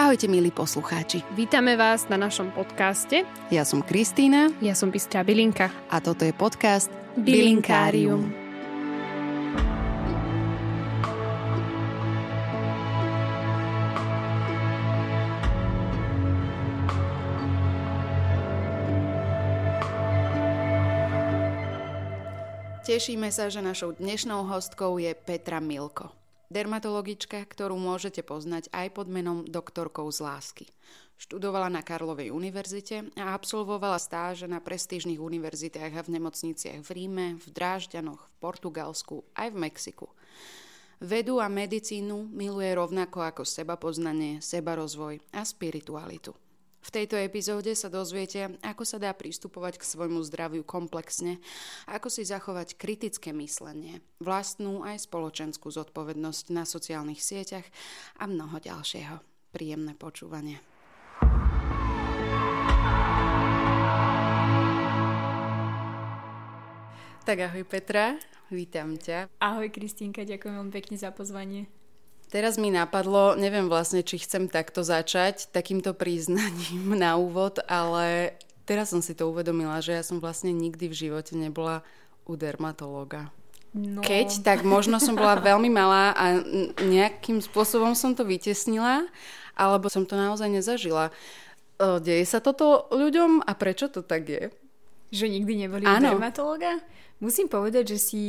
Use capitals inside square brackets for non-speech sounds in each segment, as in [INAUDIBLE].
Ahojte milí poslucháči. Vítame vás na našom podcaste. Ja som Kristýna. Ja som Bystrá Bilinka. A toto je podcast Bilinkárium. Bilinkárium. Tešíme sa, že našou dnešnou hostkou je Petra Milko. Dermatologička, ktorú môžete poznať aj pod menom doktorkou z lásky. Študovala na Karlovej univerzite a absolvovala stáže na prestížnych univerzitách a v nemocniciach v Ríme, v Drážďanoch, v Portugalsku aj v Mexiku. Vedu a medicínu miluje rovnako ako seba poznanie, seba rozvoj a spiritualitu. V tejto epizóde sa dozviete, ako sa dá pristupovať k svojmu zdraviu komplexne, ako si zachovať kritické myslenie, vlastnú aj spoločenskú zodpovednosť na sociálnych sieťach a mnoho ďalšieho. Príjemné počúvanie. Tak ahoj Petra, vítam ťa. Ahoj Kristínka, ďakujem veľmi pekne za pozvanie. Teraz mi napadlo, neviem vlastne, či chcem takto začať, takýmto priznaním [LAUGHS] na úvod, ale teraz som si to uvedomila, že ja som vlastne nikdy v živote nebola u dermatológa. No. Keď, tak možno som bola veľmi malá a nejakým spôsobom som to vytesnila, alebo som to naozaj nezažila. Deje sa toto ľuďom a prečo to tak je? Že nikdy neboli u dermatológa? Musím povedať, že si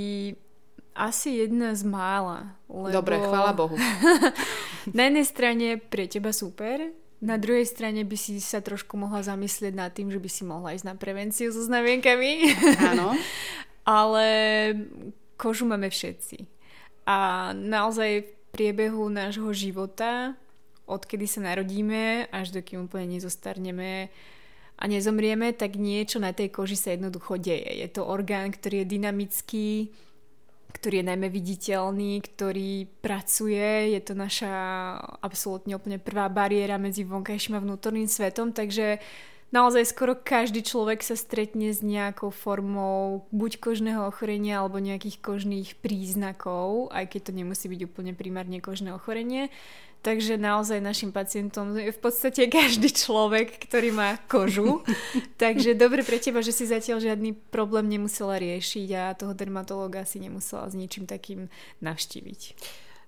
asi jedna z mála. Lebo... Dobre, chvála Bohu. [LAUGHS] na jednej strane pre teba super, na druhej strane by si sa trošku mohla zamyslieť nad tým, že by si mohla ísť na prevenciu so znamienkami. Áno. [LAUGHS] Ale kožu máme všetci. A naozaj v priebehu nášho života, odkedy sa narodíme, až dokým úplne nezostarneme a nezomrieme, tak niečo na tej koži sa jednoducho deje. Je to orgán, ktorý je dynamický, ktorý je najmä viditeľný, ktorý pracuje, je to naša absolútne úplne prvá bariéra medzi vonkajším a vnútorným svetom, takže naozaj skoro každý človek sa stretne s nejakou formou buď kožného ochorenia alebo nejakých kožných príznakov, aj keď to nemusí byť úplne primárne kožné ochorenie. Takže naozaj našim pacientom je v podstate každý človek, ktorý má kožu. [LAUGHS] Takže dobre pre teba, že si zatiaľ žiadny problém nemusela riešiť a toho dermatológa si nemusela s ničím takým navštíviť.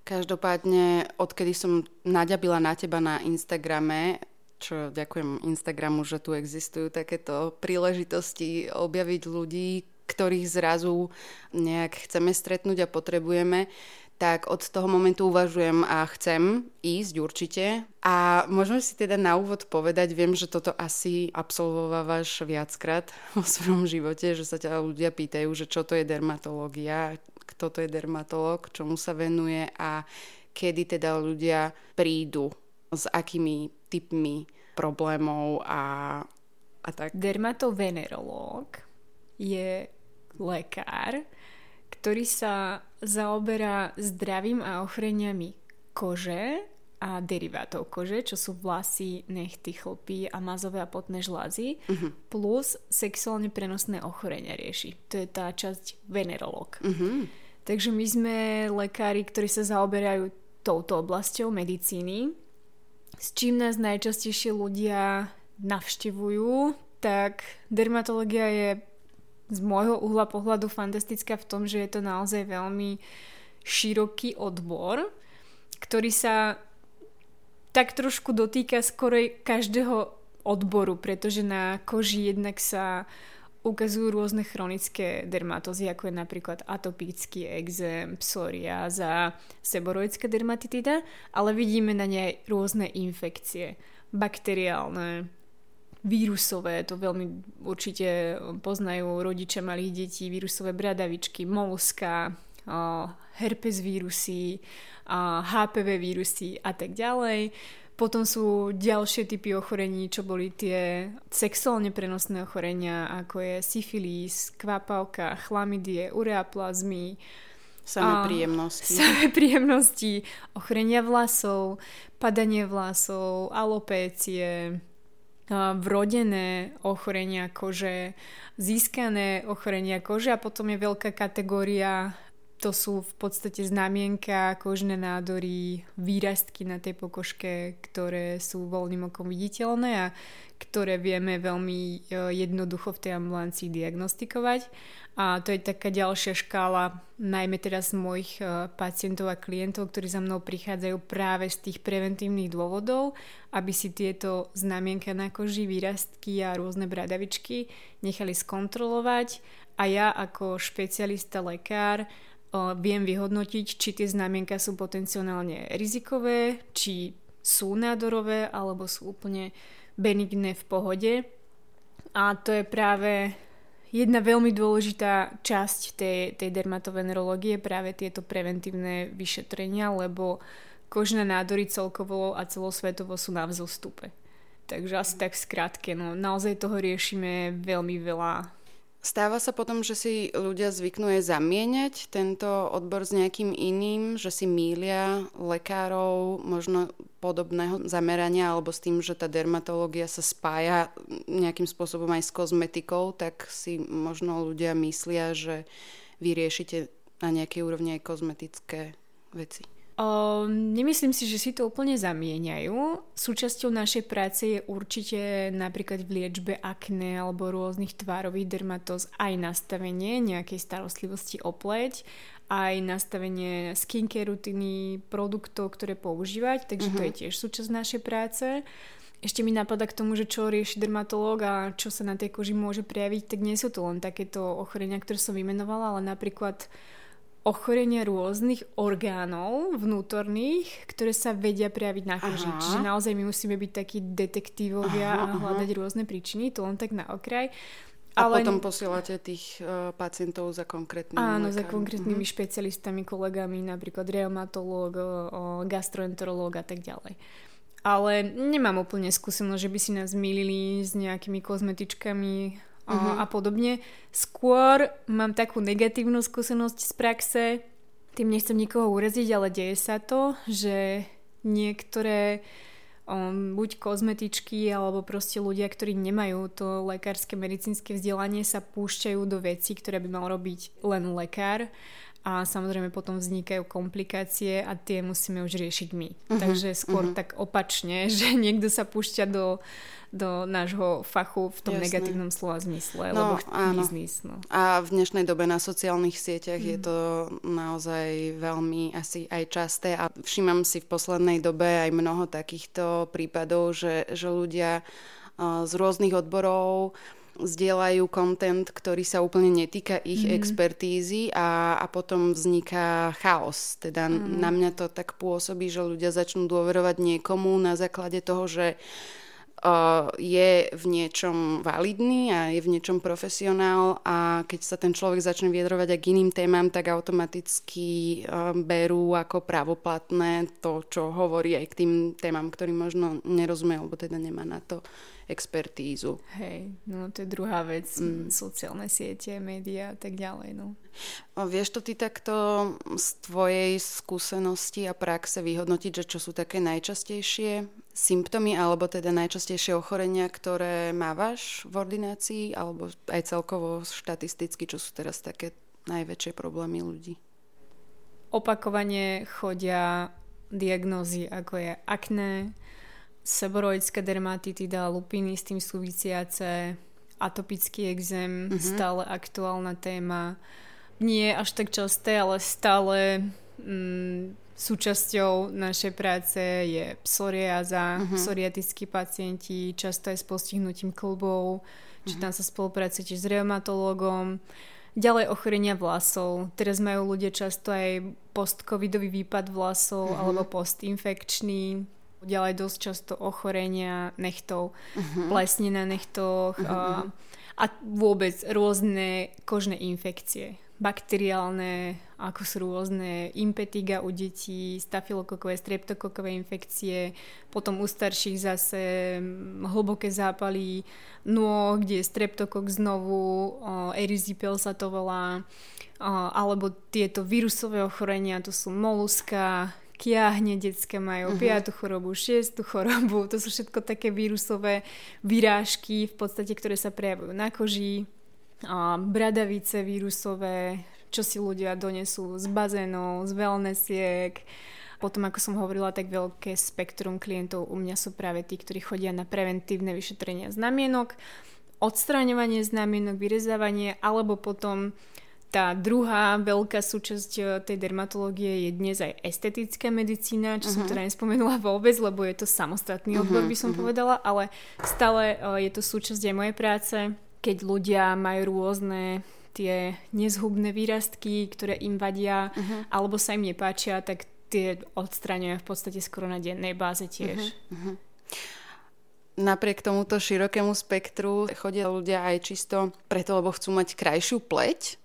Každopádne, odkedy som naďabila na teba na Instagrame, čo ďakujem Instagramu, že tu existujú takéto príležitosti objaviť ľudí, ktorých zrazu nejak chceme stretnúť a potrebujeme, tak od toho momentu uvažujem a chcem ísť určite. A môžeme si teda na úvod povedať, viem, že toto asi absolvovávaš viackrát [LAUGHS] vo svojom živote, že sa ťa ľudia pýtajú, že čo to je dermatológia, kto to je dermatológ, čomu sa venuje a kedy teda ľudia prídu, s akými typmi problémov a, a tak. Dermatovenerológ je lekár, ktorý sa zaoberá zdravím a ochreniami kože a derivátov kože, čo sú vlasy, nechty, chlpy a mazové a potné žlázy, uh-huh. plus sexuálne prenosné ochorenia rieši. To je tá časť venerolog. Uh-huh. Takže my sme lekári, ktorí sa zaoberajú touto oblasťou medicíny, s čím nás najčastejšie ľudia navštevujú, tak dermatológia je z môjho uhla pohľadu fantastická v tom, že je to naozaj veľmi široký odbor, ktorý sa tak trošku dotýka skorej každého odboru, pretože na koži jednak sa ukazujú rôzne chronické dermatózy, ako je napríklad atopický exém, psoriáza, seboroická dermatitida, ale vidíme na nej rôzne infekcie, bakteriálne, vírusové, to veľmi určite poznajú rodičia malých detí, vírusové bradavičky, moluska, herpes vírusy, HPV vírusy a tak ďalej. Potom sú ďalšie typy ochorení, čo boli tie sexuálne prenosné ochorenia, ako je syfilis, kvapavka, chlamydie, ureaplazmy, Samé príjemnosti. [LAUGHS] Samé príjemnosti, ochorenia vlasov, padanie vlasov, alopécie, vrodené ochorenia kože, získané ochorenia kože a potom je veľká kategória to sú v podstate znamienka, kožné nádory, výrastky na tej pokožke, ktoré sú voľným okom viditeľné a ktoré vieme veľmi e, jednoducho v tej ambulancii diagnostikovať. A to je taká ďalšia škála, najmä teraz mojich e, pacientov a klientov, ktorí za mnou prichádzajú práve z tých preventívnych dôvodov, aby si tieto znamienka na koži, výrastky a rôzne bradavičky nechali skontrolovať a ja ako špecialista lekár viem vyhodnotiť, či tie znamienka sú potenciálne rizikové, či sú nádorové, alebo sú úplne benigné v pohode. A to je práve jedna veľmi dôležitá časť tej, tej dermatovenerológie, práve tieto preventívne vyšetrenia, lebo kožné nádory celkovo a celosvetovo sú na vzostupe. Takže asi tak skrátke, no naozaj toho riešime veľmi veľa Stáva sa potom, že si ľudia zvyknú aj zamieňať tento odbor s nejakým iným, že si mília lekárov možno podobného zamerania alebo s tým, že tá dermatológia sa spája nejakým spôsobom aj s kozmetikou, tak si možno ľudia myslia, že vy riešite na nejakej úrovni aj kozmetické veci. O, nemyslím si, že si to úplne zamieňajú. Súčasťou našej práce je určite napríklad v liečbe akné alebo rôznych tvárových dermatóz aj nastavenie nejakej starostlivosti o pleť, aj nastavenie skincare rutiny, produktov, ktoré používať, takže uh-huh. to je mhm. tiež súčasť našej práce. Ešte mi napadá k tomu, že čo rieši dermatológ a čo sa na tej koži môže prejaviť, tak nie sú to len takéto ochorenia, ktoré som vymenovala, ale napríklad ochorenia rôznych orgánov vnútorných, ktoré sa vedia prejaviť na koži. Aha. Čiže naozaj my musíme byť takí detektívovia aha, a hľadať aha. rôzne príčiny, to len tak na okraj. A Ale... potom posielate tých uh, pacientov za konkrétnymi Áno, lekármi. za konkrétnymi uh-huh. špecialistami, kolegami, napríklad reumatológ, gastroenterológ a tak ďalej. Ale nemám úplne skúsenosť, že by si nás milili s nejakými kozmetičkami uh-huh. a podobne. Skôr mám takú negatívnu skúsenosť z praxe, tým nechcem nikoho uraziť, ale deje sa to, že niektoré um, buď kozmetičky alebo proste ľudia, ktorí nemajú to lekárske medicínske vzdelanie sa púšťajú do vecí, ktoré by mal robiť len lekár a samozrejme potom vznikajú komplikácie a tie musíme už riešiť my. Uh-huh, Takže skôr uh-huh. tak opačne, [LAUGHS] že niekto sa púšťa do do nášho fachu v tom Jasne. negatívnom slova zmysle, no, lebo áno. biznis. No. A v dnešnej dobe na sociálnych sieťach mm. je to naozaj veľmi asi aj časté a všímam si v poslednej dobe aj mnoho takýchto prípadov, že, že ľudia z rôznych odborov zdieľajú kontent, ktorý sa úplne netýka ich mm. expertízy a, a potom vzniká chaos. Teda mm. na mňa to tak pôsobí, že ľudia začnú dôverovať niekomu na základe toho, že je v niečom validný a je v niečom profesionál a keď sa ten človek začne vyjadrovať aj k iným témam, tak automaticky berú ako pravoplatné to, čo hovorí aj k tým témam, ktorým možno nerozumie, alebo teda nemá na to expertízu. Hej, no to je druhá vec, mm. sociálne siete, médiá a tak ďalej, no. A vieš to ty takto z tvojej skúsenosti a praxe vyhodnotiť, že čo sú také najčastejšie symptómy alebo teda najčastejšie ochorenia, ktoré mávaš v ordinácii alebo aj celkovo štatisticky, čo sú teraz také najväčšie problémy ľudí? Opakovane chodia diagnózy ako je akné, seboroická dermatitida, lupiny s tým súvisiace, atopický exém, mm-hmm. stále aktuálna téma. Nie až tak časté, ale stále mm, súčasťou našej práce je psoriáza, mm-hmm. psoriatickí pacienti, často aj s postihnutím klbov, či mm-hmm. tam sa spolupracujete s reumatológom. Ďalej ochorenia vlasov. Teraz majú ľudia často aj post-covidový výpad vlasov mm-hmm. alebo postinfekčný ďalej dosť často ochorenia nechtov, uh-huh. plesne na nechtoch uh-huh. a, a vôbec rôzne kožné infekcie. Bakteriálne, ako sú rôzne impetiga u detí, stafilokokové, streptokokové infekcie, potom u starších zase hlboké zápaly nôh, kde je streptokok znovu, eryzipel sa to volá, alebo tieto vírusové ochorenia, to sú moluska, kiahne, detské majú uh-huh. 5. chorobu, 6. chorobu, to sú všetko také vírusové vyrážky v podstate, ktoré sa prejavujú na koži, a bradavice vírusové, čo si ľudia donesú z bazénov, z wellnessiek. Potom, ako som hovorila, tak veľké spektrum klientov u mňa sú práve tí, ktorí chodia na preventívne vyšetrenia znamienok, odstraňovanie znamienok, vyrezávanie, alebo potom tá druhá veľká súčasť e, tej dermatológie je dnes aj estetická medicína, čo uh-huh. som mhm. teda nespomenula vôbec, lebo je to samostatný odbor, uh-huh, by som uh-huh. povedala, ale stále uh, je to súčasť aj mojej práce, keď ľudia majú rôzne tie nezhubné výrastky, ktoré im vadia, uh-huh. alebo sa im nepáčia, tak tie odstraňujem v podstate skoro na dennej báze tiež. Uh-huh. Uh-huh. Napriek tomuto širokému spektru chodia ľudia aj čisto preto, lebo chcú mať krajšiu pleť,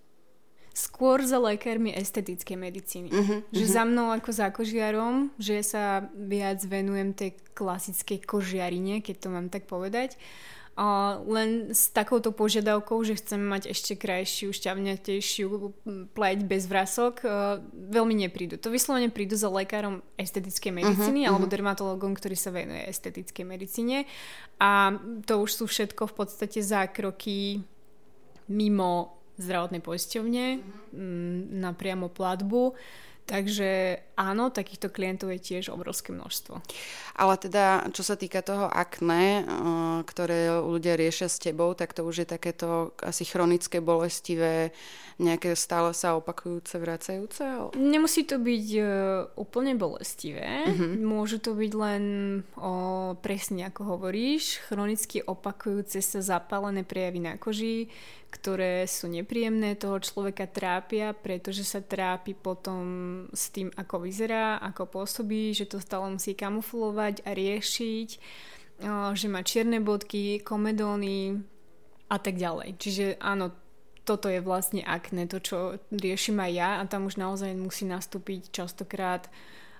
skôr za lekármi estetickej medicíny. Uh-huh, že uh-huh. za mnou ako za kožiarom, že sa viac venujem tej klasickej kožiarine, keď to mám tak povedať. Len s takouto požiadavkou, že chcem mať ešte krajšiu, šťavňatejšiu pleť bez vrasok, uh, veľmi neprídu. To vyslovene prídu za lekárom estetickej medicíny uh-huh, alebo uh-huh. dermatologom, ktorý sa venuje estetickej medicíne. A to už sú všetko v podstate zákroky mimo zdravotnej poisťovne mm, na priamo platbu. Takže áno, takýchto klientov je tiež obrovské množstvo. Ale teda, čo sa týka toho akné, ktoré ľudia riešia s tebou, tak to už je takéto asi chronické, bolestivé, nejaké stále sa opakujúce, vracajúce? Nemusí to byť uh, úplne bolestivé. Uh-huh. Môže to byť len o, presne ako hovoríš, chronicky opakujúce sa zapálené prejavy na koži, ktoré sú nepríjemné, toho človeka trápia, pretože sa trápi potom s tým, ako vyzerá, ako pôsobí, že to stále musí kamuflovať a riešiť, že má čierne bodky, komedóny a tak ďalej. Čiže áno, toto je vlastne akné, to, čo riešim aj ja a tam už naozaj musí nastúpiť častokrát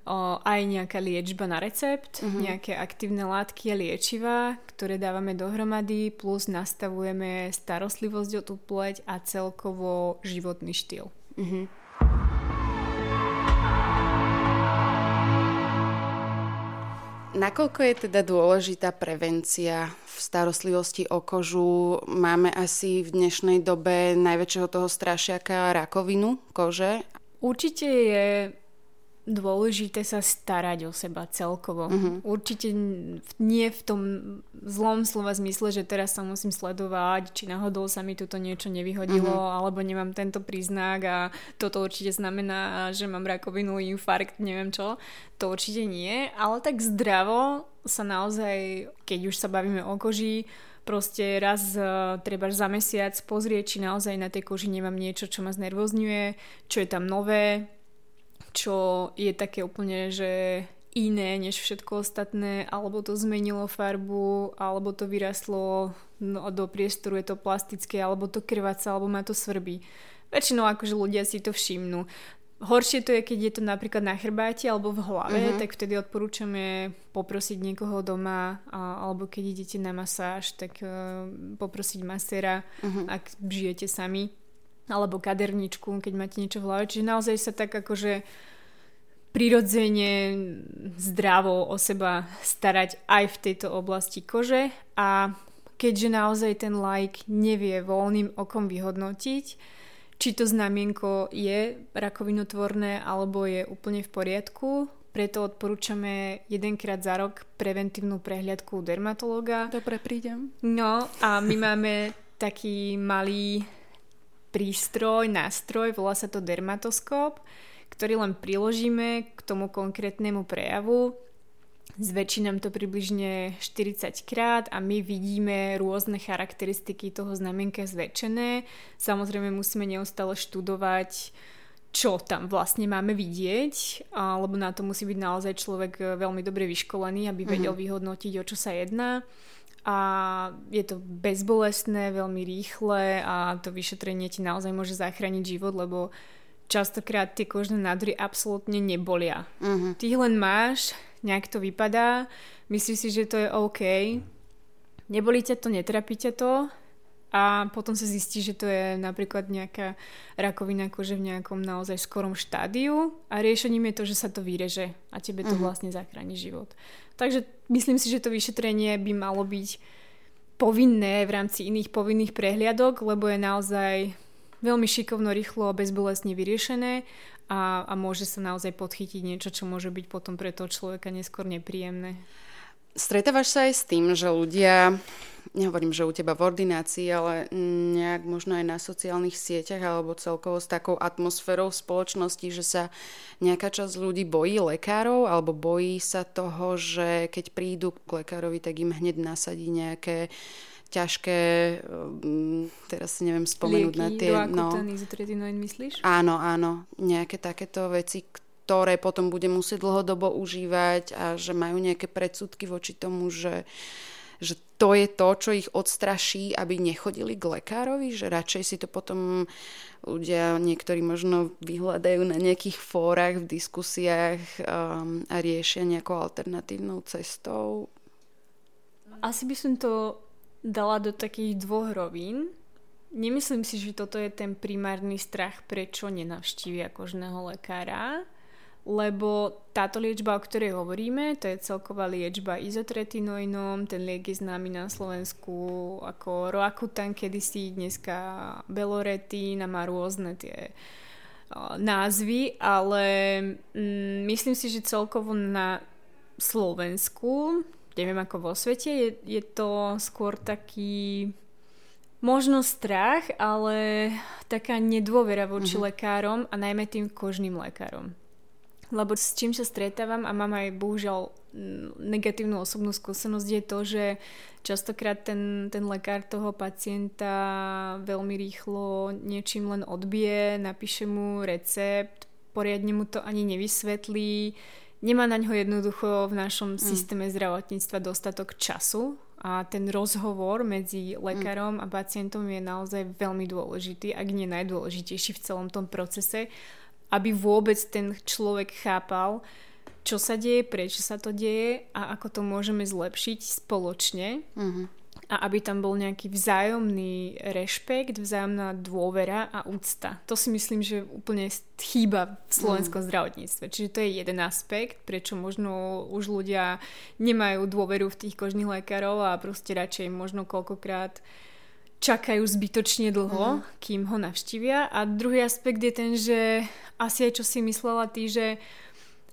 o, aj nejaká liečba na recept, uh-huh. nejaké aktívne látky a liečiva, ktoré dávame dohromady, plus nastavujeme starostlivosť o tú pleť a celkovo životný štýl. Uh-huh. Nakoľko je teda dôležitá prevencia v starostlivosti o kožu? Máme asi v dnešnej dobe najväčšieho toho strašiaka rakovinu kože. Určite je dôležité sa starať o seba celkovo. Uh-huh. Určite nie v tom zlom slova zmysle, že teraz sa musím sledovať, či náhodou sa mi toto niečo nevyhodilo, uh-huh. alebo nemám tento príznak a toto určite znamená, že mám rakovinu, infarkt, neviem čo. To určite nie, ale tak zdravo sa naozaj, keď už sa bavíme o koži, proste raz uh, treba za mesiac pozrieť, či naozaj na tej koži nemám niečo, čo ma znervozňuje, čo je tam nové, čo je také úplne, že iné než všetko ostatné, alebo to zmenilo farbu, alebo to vyrastlo no, do priestoru, je to plastické, alebo to krváca, alebo má to svrbí. Väčšinou akože ľudia si to všimnú. Horšie to je, keď je to napríklad na chrbáte alebo v hlave, uh-huh. tak vtedy odporúčame poprosiť niekoho doma, a, alebo keď idete na masáž, tak uh, poprosiť masera, uh-huh. ak žijete sami alebo kaderničku, keď máte niečo v hlave. Čiže naozaj sa tak akože prirodzene zdravo o seba starať aj v tejto oblasti kože a keďže naozaj ten like nevie voľným okom vyhodnotiť, či to znamienko je rakovinotvorné alebo je úplne v poriadku, preto odporúčame jedenkrát za rok preventívnu prehliadku u dermatológa. Dobre, prídem. No a my máme taký malý prístroj, nástroj, volá sa to dermatoskop, ktorý len priložíme k tomu konkrétnemu prejavu. Zväčší nám to približne 40 krát a my vidíme rôzne charakteristiky toho znamienka zväčšené. Samozrejme musíme neustále študovať, čo tam vlastne máme vidieť, lebo na to musí byť naozaj človek veľmi dobre vyškolený, aby vedel mm-hmm. vyhodnotiť, o čo sa jedná a je to bezbolestné, veľmi rýchle a to vyšetrenie ti naozaj môže zachrániť život, lebo častokrát tie kožné nádory absolútne nebolia. Uh-huh. Ty len máš, nejak to vypadá, myslíš si, že to je OK, nebolí ťa to, netrapí ťa to a potom sa zistí, že to je napríklad nejaká rakovina kože v nejakom naozaj skorom štádiu a riešením je to, že sa to vyreže a tebe to uh-huh. vlastne zachráni život. Takže myslím si, že to vyšetrenie by malo byť povinné v rámci iných povinných prehliadok, lebo je naozaj veľmi šikovno, rýchlo a bezbolestne vyriešené a, a môže sa naozaj podchytiť niečo, čo môže byť potom pre toho človeka neskôr nepríjemné. Stretávaš sa aj s tým, že ľudia, nehovorím, že u teba v ordinácii, ale nejak možno aj na sociálnych sieťach alebo celkovo s takou atmosférou v spoločnosti, že sa nejaká časť ľudí bojí lekárov alebo bojí sa toho, že keď prídu k lekárovi, tak im hneď nasadí nejaké ťažké, mm, teraz si neviem spomenúť Lieky, na tie... no, myslíš? Áno, áno, nejaké takéto veci, ktoré potom bude musieť dlhodobo užívať a že majú nejaké predsudky voči tomu, že, že to je to, čo ich odstraší, aby nechodili k lekárovi, že radšej si to potom ľudia, niektorí možno vyhľadajú na nejakých fórach, v diskusiách um, a riešia nejakou alternatívnou cestou. Asi by som to dala do takých dvoch rovín. Nemyslím si, že toto je ten primárny strach, prečo nenavštívia kožného lekára lebo táto liečba, o ktorej hovoríme, to je celková liečba izotretinoinom, ten liek je známy na Slovensku ako Roakutan kedysi, dneska Beloretín a má rôzne tie názvy, ale mm, myslím si, že celkovo na Slovensku, neviem ako vo svete, je, je to skôr taký možno strach, ale taká nedôvera voči mm-hmm. lekárom a najmä tým kožným lekárom. Lebo s čím sa stretávam a mám aj bohužiaľ negatívnu osobnú skúsenosť je to, že častokrát ten, ten lekár toho pacienta veľmi rýchlo niečím len odbije, napíše mu recept, poriadne mu to ani nevysvetlí, nemá na ňo jednoducho v našom mm. systéme zdravotníctva dostatok času a ten rozhovor medzi lekárom mm. a pacientom je naozaj veľmi dôležitý, ak nie najdôležitejší v celom tom procese, aby vôbec ten človek chápal, čo sa deje, prečo sa to deje a ako to môžeme zlepšiť spoločne. Uh-huh. A aby tam bol nejaký vzájomný rešpekt, vzájomná dôvera a úcta. To si myslím, že úplne chýba v slovenskom uh-huh. zdravotníctve. Čiže to je jeden aspekt, prečo možno už ľudia nemajú dôveru v tých kožných lekárov a proste radšej možno koľkokrát uh, čakajú zbytočne dlho, mm. kým ho navštívia. A druhý aspekt je ten, že asi aj čo si myslela ty, že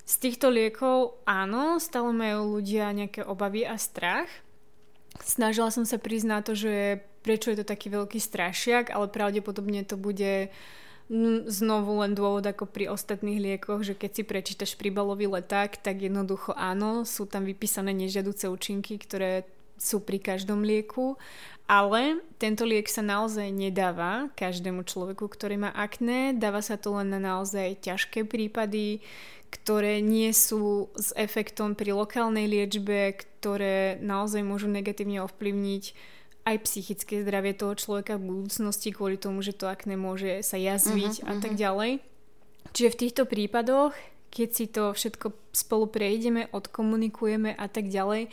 z týchto liekov áno, stále majú ľudia nejaké obavy a strach. Snažila som sa prísť na to, že prečo je to taký veľký strašiak, ale pravdepodobne to bude znovu len dôvod ako pri ostatných liekoch, že keď si prečítaš príbalový leták, tak jednoducho áno, sú tam vypísané nežiaduce účinky, ktoré sú pri každom lieku ale tento liek sa naozaj nedáva každému človeku, ktorý má akné. Dáva sa to len na naozaj ťažké prípady, ktoré nie sú s efektom pri lokálnej liečbe, ktoré naozaj môžu negatívne ovplyvniť aj psychické zdravie toho človeka v budúcnosti kvôli tomu, že to akné môže sa jazviť uh-huh, a uh-huh. tak ďalej. Čiže v týchto prípadoch, keď si to všetko spolu prejdeme, odkomunikujeme a tak ďalej,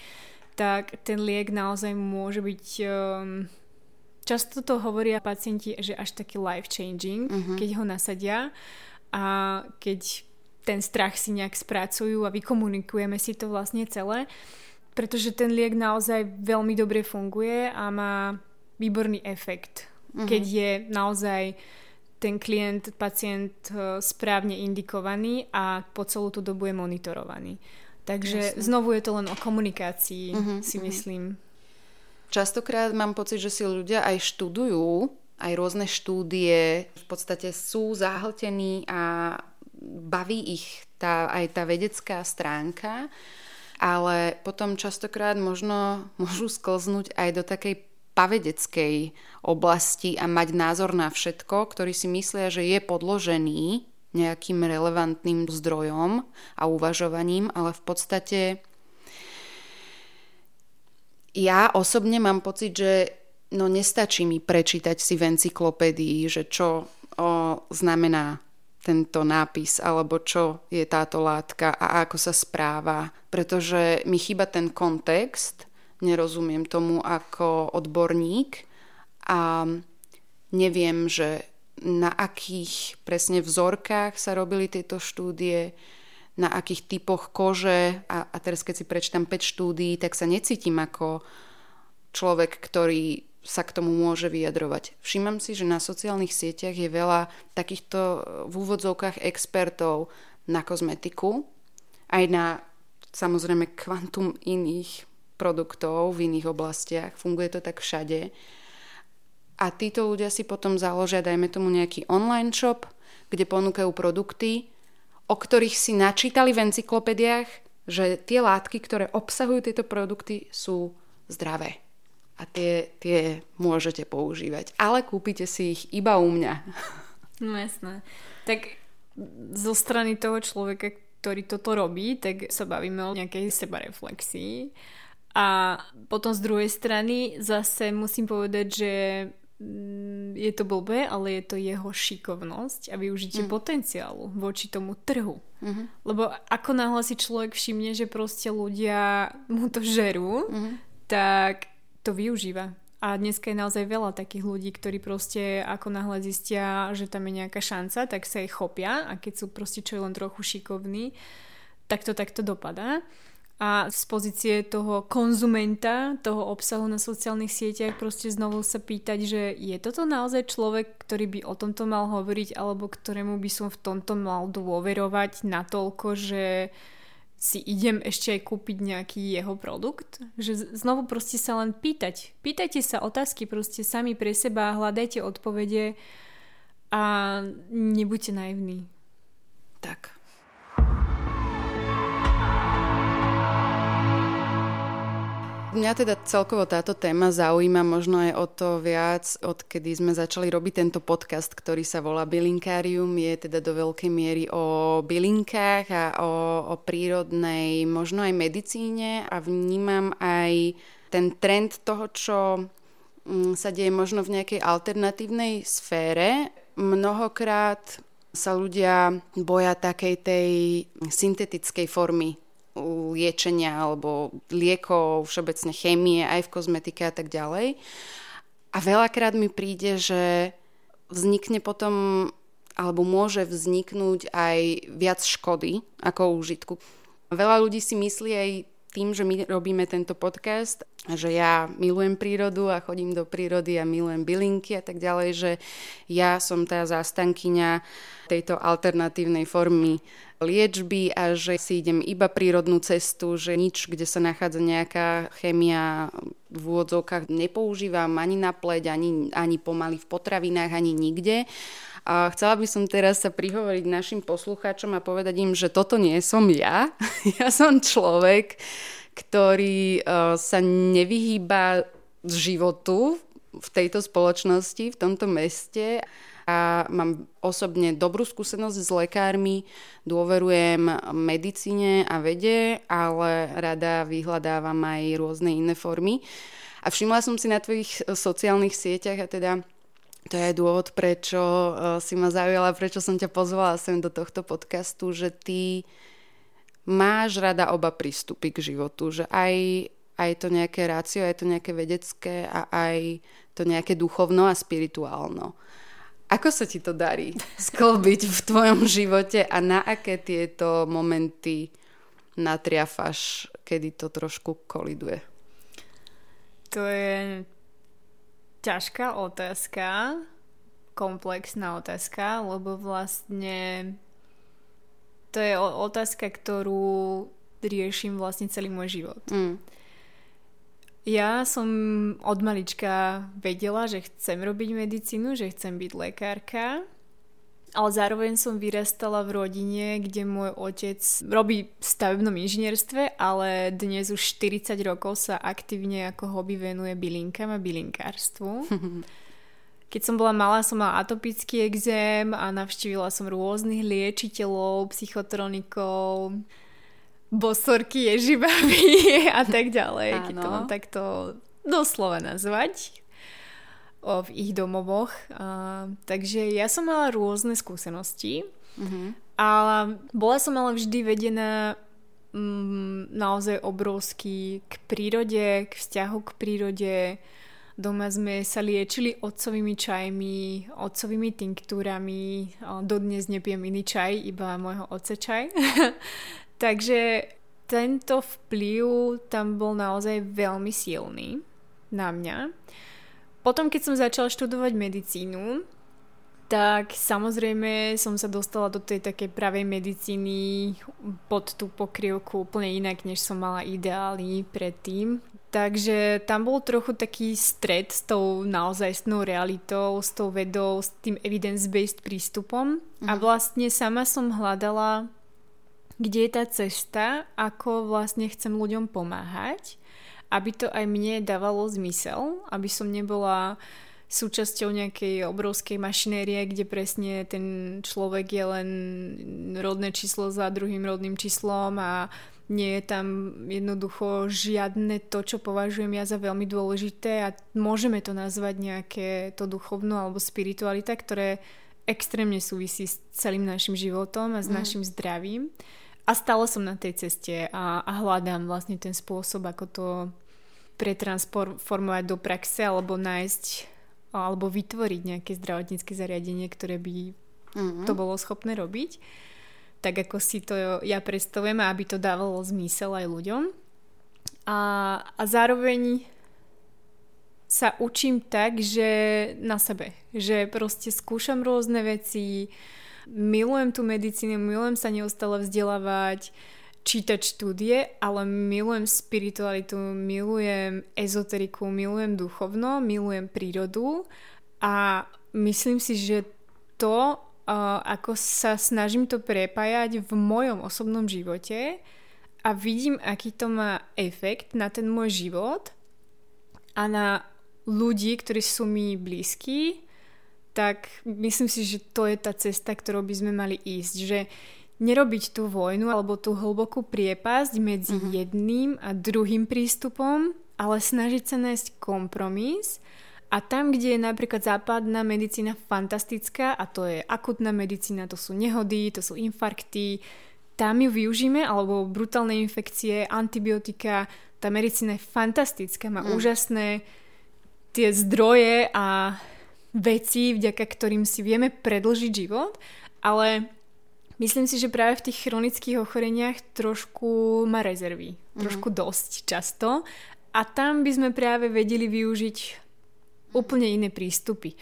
tak ten liek naozaj môže byť... Um, často to hovoria pacienti, že až taký life-changing, uh-huh. keď ho nasadia a keď ten strach si nejak spracujú a vykomunikujeme si to vlastne celé, pretože ten liek naozaj veľmi dobre funguje a má výborný efekt, uh-huh. keď je naozaj ten klient, pacient eh, správne indikovaný a po celú tú dobu je monitorovaný. Takže Jasne. znovu je to len o komunikácii, uh-huh, si uh-huh. myslím. Častokrát mám pocit, že si ľudia aj študujú, aj rôzne štúdie, v podstate sú zahltení a baví ich tá, aj tá vedecká stránka, ale potom častokrát možno [LAUGHS] môžu sklznúť aj do takej pavedeckej oblasti a mať názor na všetko, ktorý si myslia, že je podložený nejakým relevantným zdrojom a uvažovaním, ale v podstate ja osobne mám pocit, že no nestačí mi prečítať si v encyklopédii, že čo o, znamená tento nápis, alebo čo je táto látka a ako sa správa, pretože mi chýba ten kontext, nerozumiem tomu ako odborník a neviem, že na akých presne vzorkách sa robili tieto štúdie, na akých typoch kože a, a teraz keď si prečítam 5 štúdií, tak sa necítim ako človek, ktorý sa k tomu môže vyjadrovať. Všímam si, že na sociálnych sieťach je veľa takýchto v úvodzovkách expertov na kozmetiku, aj na samozrejme kvantum iných produktov v iných oblastiach. Funguje to tak všade. A títo ľudia si potom založia, dajme tomu nejaký online shop, kde ponúkajú produkty, o ktorých si načítali v encyklopédiách, že tie látky, ktoré obsahujú tieto produkty, sú zdravé a tie, tie môžete používať. Ale kúpite si ich iba u mňa. No jasné. Tak zo strany toho človeka, ktorý toto robí, tak sa bavíme o nejakej sebareflexii. A potom z druhej strany zase musím povedať, že je to blbé, ale je to jeho šikovnosť a využitie mm. potenciálu voči tomu trhu. Mm-hmm. Lebo ako náhle si človek všimne, že proste ľudia mu to žerú, mm-hmm. tak to využíva. A dneska je naozaj veľa takých ľudí, ktorí proste ako náhle zistia, že tam je nejaká šanca, tak sa jej chopia a keď sú proste čo je len trochu šikovní, tak to takto dopadá. A z pozície toho konzumenta, toho obsahu na sociálnych sieťach proste znovu sa pýtať, že je toto naozaj človek, ktorý by o tomto mal hovoriť alebo ktorému by som v tomto mal dôverovať natoľko, že si idem ešte aj kúpiť nejaký jeho produkt. Že znovu proste sa len pýtať. Pýtajte sa otázky proste sami pre seba, hľadajte odpovede a nebuďte naivní. Tak. Mňa teda celkovo táto téma zaujíma možno aj o to viac, odkedy sme začali robiť tento podcast, ktorý sa volá Bylinkárium. Je teda do veľkej miery o bylinkách a o, o prírodnej, možno aj medicíne a vnímam aj ten trend toho, čo mm, sa deje možno v nejakej alternatívnej sfére. Mnohokrát sa ľudia boja takej tej syntetickej formy liečenia alebo liekov, všeobecne chémie, aj v kozmetike a tak ďalej. A veľakrát mi príde, že vznikne potom alebo môže vzniknúť aj viac škody ako užitku. Veľa ľudí si myslí aj tým, že my robíme tento podcast, že ja milujem prírodu a chodím do prírody a milujem bylinky a tak ďalej, že ja som tá zastankyňa tejto alternatívnej formy liečby a že si idem iba prírodnú cestu, že nič, kde sa nachádza nejaká chemia v úvodzovkách nepoužívam ani na pleť, ani, ani pomaly v potravinách, ani nikde. A chcela by som teraz sa prihovoriť našim poslucháčom a povedať im, že toto nie som ja. [LAUGHS] Ja som človek, ktorý uh, sa nevyhýba životu v tejto spoločnosti, v tomto meste a mám osobne dobrú skúsenosť s lekármi, dôverujem medicíne a vede, ale rada vyhľadávam aj rôzne iné formy. A všimla som si na tvojich sociálnych sieťach a teda to je dôvod, prečo e, si ma zaujala, prečo som ťa pozvala sem do tohto podcastu, že ty máš rada oba prístupy k životu, že aj, aj to nejaké rácio, aj to nejaké vedecké a aj to nejaké duchovno a spirituálno. Ako sa ti to darí [LAUGHS] sklbiť v tvojom živote a na aké tieto momenty natriafaš, kedy to trošku koliduje? To je ťažká otázka, komplexná otázka, lebo vlastne to je otázka, ktorú riešim vlastne celý môj život. Mm. Ja som od malička vedela, že chcem robiť medicínu, že chcem byť lekárka, ale zároveň som vyrastala v rodine, kde môj otec robí v stavebnom inžinierstve, ale dnes už 40 rokov sa aktívne ako hobby venuje bylinkám a bylinkárstvu. [LAUGHS] Keď som bola malá, som mala atopický exém a navštívila som rôznych liečiteľov, psychotronikov, bosorky, ježibavy [LAUGHS] a tak ďalej, Áno. keď to mám takto doslova nazvať v ich domovoch. A, takže ja som mala rôzne skúsenosti, mm-hmm. ale bola som ale vždy vedená mm, naozaj obrovský k prírode, k vzťahu k prírode. Doma sme sa liečili otcovými čajmi, otcovými tinktúrami. Dodnes nepijem iný čaj, iba môjho otce čaj. [LAUGHS] Takže tento vplyv tam bol naozaj veľmi silný na mňa. Potom, keď som začala študovať medicínu, tak samozrejme som sa dostala do tej takej pravej medicíny pod tú pokrievku úplne inak, než som mala ideály predtým. Takže tam bol trochu taký stred s tou naozajstnou realitou, s tou vedou, s tým evidence-based prístupom. Mm. A mhm. vlastne sama som hľadala, kde je tá cesta, ako vlastne chcem ľuďom pomáhať aby to aj mne dávalo zmysel, aby som nebola súčasťou nejakej obrovskej mašinérie, kde presne ten človek je len rodné číslo za druhým rodným číslom a nie je tam jednoducho žiadne to, čo považujem ja za veľmi dôležité a môžeme to nazvať nejaké to duchovno alebo spiritualita, ktoré extrémne súvisí s celým našim životom a s mm. našim zdravím. A stále som na tej ceste a, a hľadám vlastne ten spôsob, ako to pretransformovať do praxe alebo nájsť alebo vytvoriť nejaké zdravotnícke zariadenie, ktoré by mm-hmm. to bolo schopné robiť. Tak ako si to ja predstavujem, aby to dávalo zmysel aj ľuďom. A, a zároveň sa učím tak, že na sebe. Že proste skúšam rôzne veci, milujem tú medicínu, milujem sa neustále vzdelávať, čítať štúdie, ale milujem spiritualitu, milujem ezoteriku, milujem duchovno, milujem prírodu a myslím si, že to, ako sa snažím to prepájať v mojom osobnom živote a vidím, aký to má efekt na ten môj život a na ľudí, ktorí sú mi blízki, tak myslím si, že to je tá cesta, ktorou by sme mali ísť. Že nerobiť tú vojnu alebo tú hlbokú priepasť medzi uh-huh. jedným a druhým prístupom, ale snažiť sa nájsť kompromis a tam, kde je napríklad západná medicína fantastická a to je akutná medicína, to sú nehody, to sú infarkty, tam ju využíme, alebo brutálne infekcie, antibiotika, tá medicína je fantastická, má mm. úžasné tie zdroje a veci, vďaka ktorým si vieme predlžiť život, ale Myslím si, že práve v tých chronických ochoreniach trošku má rezervy. Mm-hmm. Trošku dosť často. A tam by sme práve vedeli využiť úplne iné prístupy.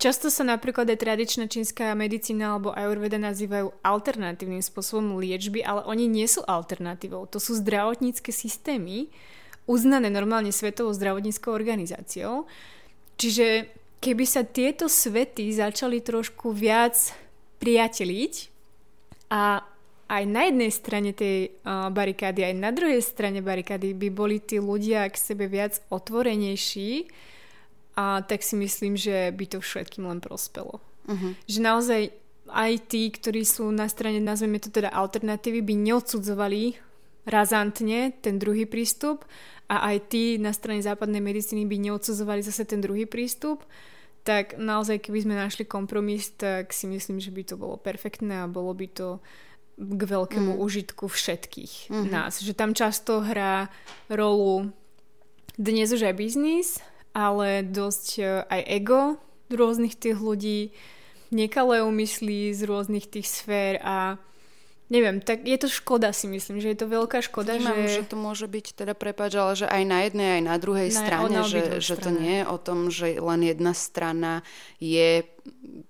Často sa napríklad aj tradičná čínska medicína alebo ayurveda nazývajú alternatívnym spôsobom liečby, ale oni nie sú alternatívou. To sú zdravotnícke systémy, uznané normálne Svetovou zdravotníckou organizáciou. Čiže keby sa tieto svety začali trošku viac priateliť, a aj na jednej strane tej barikády, aj na druhej strane barikády by boli tí ľudia k sebe viac otvorenejší a tak si myslím, že by to všetkým len prospelo. Uh-huh. Že naozaj aj tí, ktorí sú na strane, nazveme to teda alternatívy, by neodsudzovali razantne ten druhý prístup a aj tí na strane západnej medicíny by neodsudzovali zase ten druhý prístup tak naozaj keby sme našli kompromis, tak si myslím, že by to bolo perfektné a bolo by to k veľkému mm. užitku všetkých mm-hmm. nás. Že tam často hrá rolu dnes už aj biznis, ale dosť e, aj ego rôznych tých ľudí, nekalé úmysly z rôznych tých sfér a neviem, tak je to škoda si myslím, že je to veľká škoda, Vnímam, že... že to môže byť teda prepáč, ale že aj na jednej, aj na druhej na, strane, že, že to nie je o tom, že len jedna strana je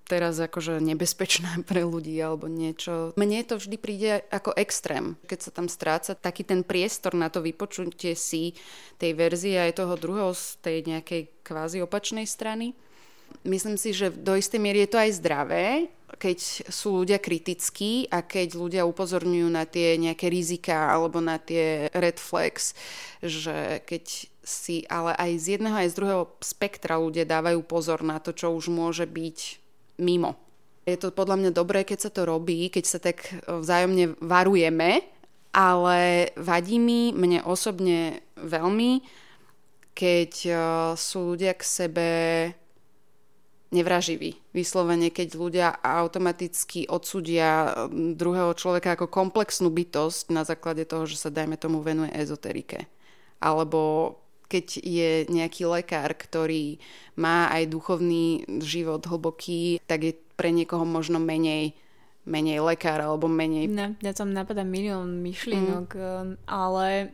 teraz akože nebezpečná [LAUGHS] pre ľudí alebo niečo. Mne to vždy príde ako extrém, keď sa tam stráca taký ten priestor na to vypočutie si tej verzie aj toho druhého z tej nejakej kvázi opačnej strany. Myslím si, že do istej miery je to aj zdravé, keď sú ľudia kritickí a keď ľudia upozorňujú na tie nejaké rizika alebo na tie red flags, že keď si ale aj z jedného aj z druhého spektra ľudia dávajú pozor na to, čo už môže byť mimo. Je to podľa mňa dobré, keď sa to robí, keď sa tak vzájomne varujeme, ale vadí mi mne osobne veľmi, keď eh, sú ľudia k sebe nevraživý. Vyslovene, keď ľudia automaticky odsudia mm, druhého človeka ako komplexnú bytosť na základe toho, že sa dajme tomu venuje ezoterike. Alebo keď je nejaký lekár, ktorý má aj duchovný život hlboký, tak je pre niekoho možno menej menej lekár alebo menej... Ne, ja tam napadá milión myšlienok, mm. ale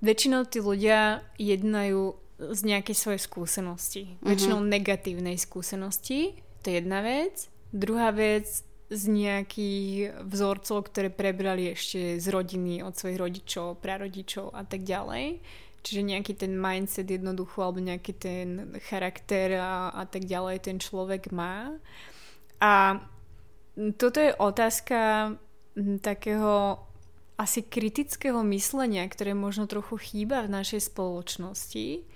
väčšinou tí ľudia jednajú z nejakej svojej skúsenosti. Mm-hmm. Väčšinou negatívnej skúsenosti. To je jedna vec. Druhá vec z nejakých vzorcov, ktoré prebrali ešte z rodiny, od svojich rodičov, prarodičov a tak ďalej. Čiže nejaký ten mindset jednoducho, alebo nejaký ten charakter a, a tak ďalej ten človek má. A toto je otázka takého asi kritického myslenia, ktoré možno trochu chýba v našej spoločnosti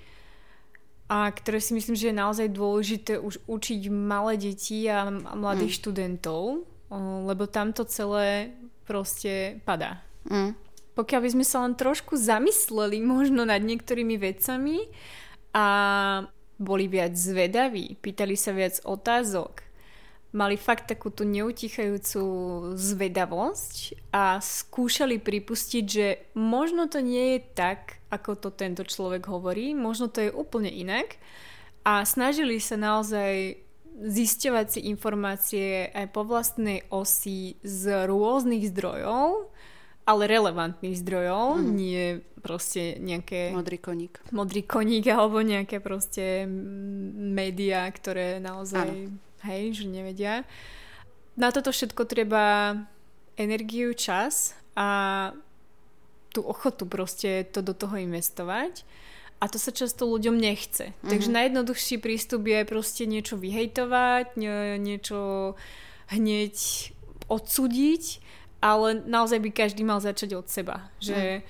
a ktoré si myslím, že je naozaj dôležité už učiť malé deti a mladých mm. študentov, lebo tam to celé proste padá. Mm. Pokiaľ by sme sa len trošku zamysleli možno nad niektorými vecami a boli viac zvedaví, pýtali sa viac otázok, mali fakt takú tú neutichajúcu zvedavosť a skúšali pripustiť, že možno to nie je tak, ako to tento človek hovorí, možno to je úplne inak a snažili sa naozaj zisťovať si informácie aj po vlastnej osi z rôznych zdrojov, ale relevantných zdrojov, mm. nie proste nejaké... Modrý koník. Modrý koník alebo nejaké proste médiá, ktoré naozaj... Ano hej, že nevedia. Na toto všetko treba energiu, čas a tú ochotu proste to do toho investovať. A to sa často ľuďom nechce. Mm-hmm. Takže najjednoduchší prístup je proste niečo vyhejtovať, niečo hneď odsúdiť, ale naozaj by každý mal začať od seba. Že mm.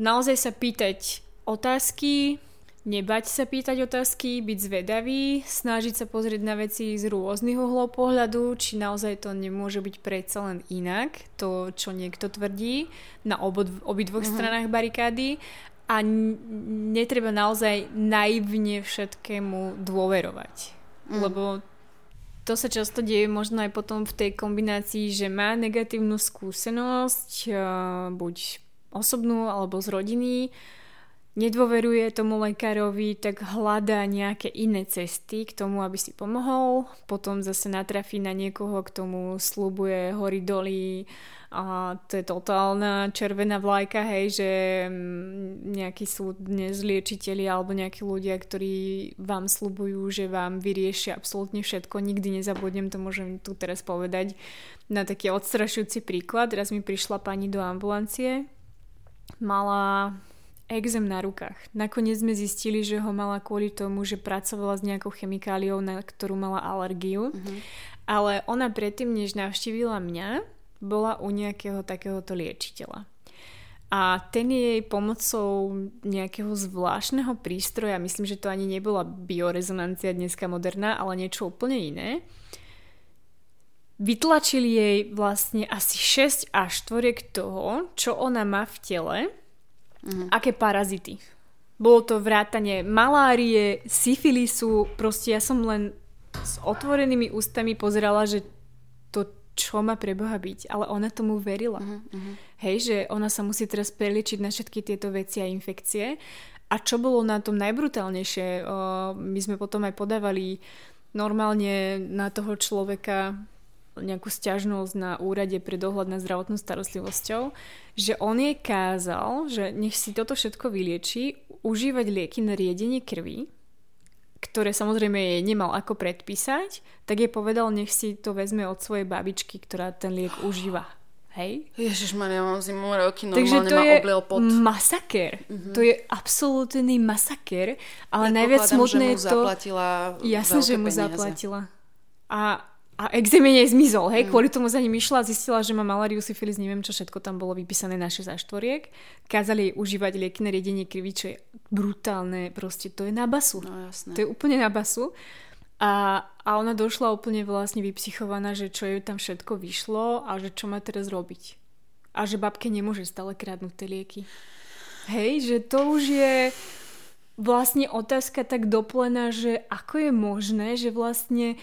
naozaj sa pýtať otázky, Nebať sa pýtať otázky, byť zvedavý, snažiť sa pozrieť na veci z rôznych uhlov pohľadu, či naozaj to nemôže byť predsa len inak, to, čo niekto tvrdí, na obo, obidvoch uh-huh. stranách barikády a netreba naozaj naivne všetkému dôverovať. Uh-huh. Lebo to sa často deje možno aj potom v tej kombinácii, že má negatívnu skúsenosť, buď osobnú alebo z rodiny, nedôveruje tomu lekárovi, tak hľadá nejaké iné cesty k tomu, aby si pomohol. Potom zase natrafí na niekoho, k tomu slubuje hory doly a to je totálna červená vlajka, hej, že mm, nejakí sú dnes liečiteľi alebo nejakí ľudia, ktorí vám slubujú, že vám vyriešia absolútne všetko. Nikdy nezabudnem, to môžem tu teraz povedať na taký odstrašujúci príklad. Raz mi prišla pani do ambulancie, mala exém na rukách. Nakoniec sme zistili, že ho mala kvôli tomu, že pracovala s nejakou chemikáliou, na ktorú mala alergiu. Uh-huh. Ale ona predtým, než navštívila mňa, bola u nejakého takéhoto liečiteľa. A ten jej pomocou nejakého zvláštneho prístroja, myslím, že to ani nebola biorezonancia dneska moderná, ale niečo úplne iné, vytlačili jej vlastne asi 6 až 4 toho, čo ona má v tele mm-hmm. aké parazity. Bolo to vrátanie malárie, syfilisu, proste ja som len s otvorenými ústami pozerala, že to čo má pre Boha byť, ale ona tomu verila. Uh-huh, Hej, že ona sa musí teraz preliečiť na všetky tieto veci a infekcie. A čo bolo na tom najbrutálnejšie, o, my sme potom aj podávali normálne na toho človeka nejakú stiažnosť na úrade pre dohľad nad zdravotnou starostlivosťou, že on jej kázal, že nech si toto všetko vylieči, užívať lieky na riedenie krvi, ktoré samozrejme jej nemal ako predpísať, tak jej povedal, nech si to vezme od svojej babičky, ktorá ten liek užíva. Hej? Ježišmaria, mám zimu roky, normálne Takže to ma je pot. masaker. Mm-hmm. To je absolútny masaker, ale najviac smutné je to... zaplatila Jasne, že mu peniaze. zaplatila. A a exém jej zmizol, hej, mm. kvôli tomu za ním išla, zistila, že má malariu, syfilis, neviem čo všetko tam bolo vypísané na 6 štvoriek. Kázali jej užívať lieky na riedenie krvi, čo je brutálne, proste to je na basu. No, jasné. To je úplne na basu. A, a ona došla úplne vlastne vypsychovaná, že čo jej tam všetko vyšlo a že čo má teraz robiť. A že babke nemôže stále kradnúť tie lieky. Hej, že to už je vlastne otázka tak doplená, že ako je možné, že vlastne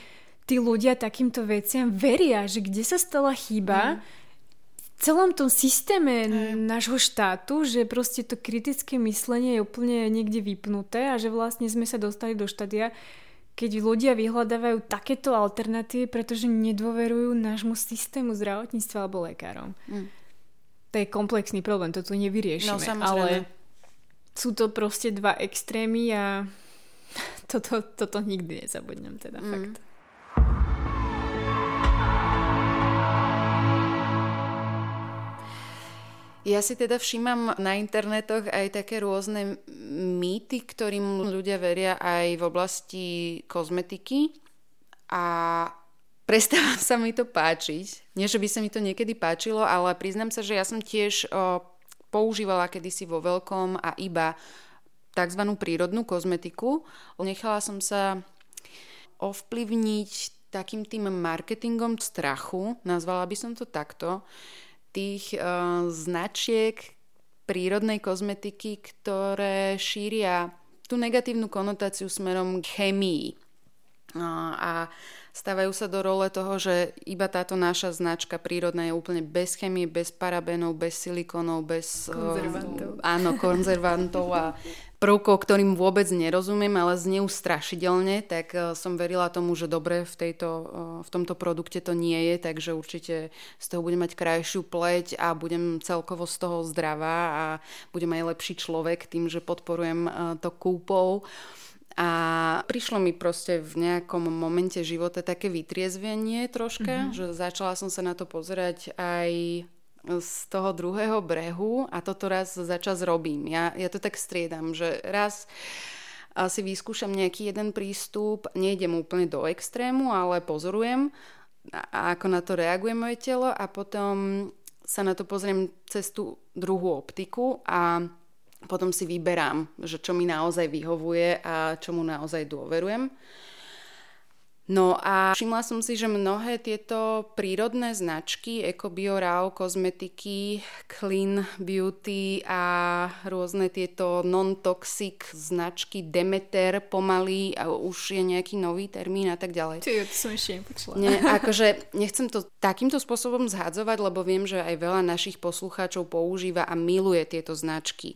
tí ľudia takýmto veciam veria, že kde sa stala chyba mm. v celom tom systéme mm. nášho štátu, že proste to kritické myslenie je úplne niekde vypnuté a že vlastne sme sa dostali do štádia, keď ľudia vyhľadávajú takéto alternatívy, pretože nedôverujú nášmu systému zdravotníctva alebo lekárom. Mm. To je komplexný problém, to tu nevyriešime, no, ale sú to proste dva extrémy a [LAUGHS] toto, toto nikdy nezabudnem teda mm. fakt. Ja si teda všímam na internetoch aj také rôzne mýty, ktorým ľudia veria aj v oblasti kozmetiky a prestáva sa mi to páčiť. Nie, že by sa mi to niekedy páčilo, ale priznám sa, že ja som tiež o, používala kedysi vo veľkom a iba tzv. prírodnú kozmetiku. Nechala som sa ovplyvniť takým tým marketingom strachu, nazvala by som to takto, tých uh, značiek prírodnej kozmetiky, ktoré šíria tú negatívnu konotáciu smerom k chemii. Uh, a stávajú sa do role toho, že iba táto naša značka prírodná je úplne bez chemie, bez parabenov, bez silikónov, bez... Konzervantov. Uh, áno, konzervantov a prvkov, ktorým vôbec nerozumiem, ale znejú strašidelne, tak e, som verila tomu, že dobre v, tejto, e, v tomto produkte to nie je, takže určite z toho budem mať krajšiu pleť a budem celkovo z toho zdravá a budem aj lepší človek tým, že podporujem e, to kúpou. A prišlo mi proste v nejakom momente života také vytriezvenie troška, mm-hmm. že začala som sa na to pozerať aj z toho druhého brehu a toto raz za čas robím. Ja, ja to tak striedam, že raz si vyskúšam nejaký jeden prístup, nejdem úplne do extrému, ale pozorujem, a ako na to reaguje moje telo a potom sa na to pozriem cez tú druhú optiku a potom si vyberám, že čo mi naozaj vyhovuje a čomu naozaj dôverujem. No a všimla som si, že mnohé tieto prírodné značky, EcoBio, RAO, kozmetiky, Clean Beauty a rôzne tieto non-toxic značky Demeter pomaly a už je nejaký nový termín a tak ďalej. Ty, to som ešte nepočula. Nie, akože nechcem to takýmto spôsobom zhadzovať, lebo viem, že aj veľa našich poslucháčov používa a miluje tieto značky.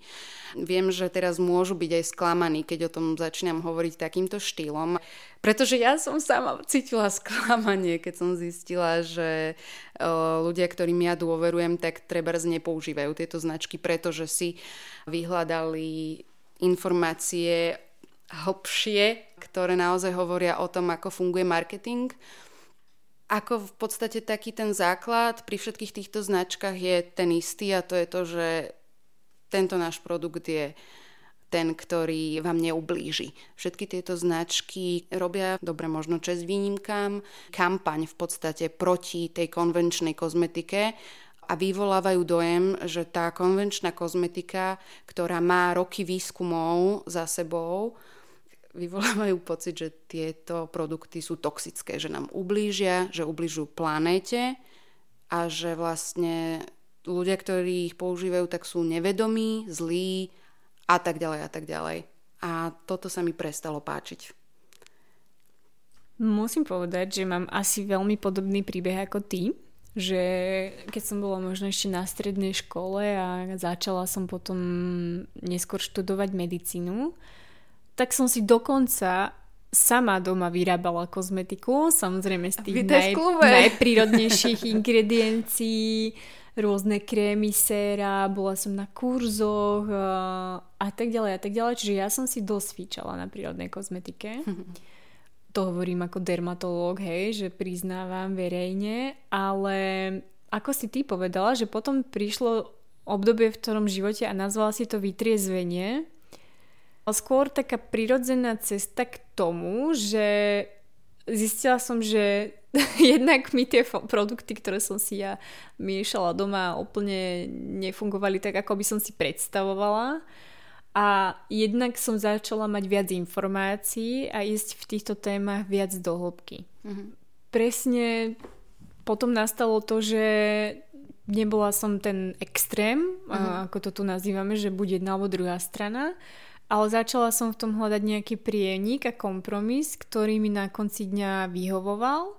Viem, že teraz môžu byť aj sklamaní, keď o tom začínam hovoriť takýmto štýlom. Pretože ja som sama cítila sklamanie, keď som zistila, že ľudia, ktorým ja dôverujem, tak treba nepoužívajú tieto značky, pretože si vyhľadali informácie hlbšie, ktoré naozaj hovoria o tom, ako funguje marketing. Ako v podstate taký ten základ pri všetkých týchto značkách je ten istý a to je to, že tento náš produkt je ten, ktorý vám neublíži. Všetky tieto značky robia, dobre možno čes výnimkám, kampaň v podstate proti tej konvenčnej kozmetike a vyvolávajú dojem, že tá konvenčná kozmetika, ktorá má roky výskumov za sebou, vyvolávajú pocit, že tieto produkty sú toxické, že nám ublížia, že ubližujú planéte a že vlastne ľudia, ktorí ich používajú, tak sú nevedomí, zlí a tak ďalej a tak ďalej. A toto sa mi prestalo páčiť. Musím povedať, že mám asi veľmi podobný príbeh ako ty, že keď som bola možno ešte na strednej škole a začala som potom neskôr študovať medicínu, tak som si dokonca sama doma vyrábala kozmetiku, samozrejme z tých naj, najprírodnejších [LAUGHS] ingrediencií, rôzne krémy, séra, bola som na kurzoch a, a tak ďalej a tak ďalej. Čiže ja som si dosvíčala na prírodnej kozmetike. [LAUGHS] to hovorím ako dermatológ, hej, že priznávam verejne, ale ako si ty povedala, že potom prišlo obdobie v ktorom živote a nazvala si to vytriezvenie. Skôr taká prirodzená cesta k tomu, že zistila som, že [LAUGHS] jednak mi tie produkty, ktoré som si ja miešala doma úplne nefungovali tak, ako by som si predstavovala. A jednak som začala mať viac informácií a ísť v týchto témach viac do hĺbky. Mm-hmm. Presne potom nastalo to, že nebola som ten extrém, mm-hmm. ako to tu nazývame, že buď jedna alebo druhá strana, ale začala som v tom hľadať nejaký prienik a kompromis, ktorý mi na konci dňa vyhovoval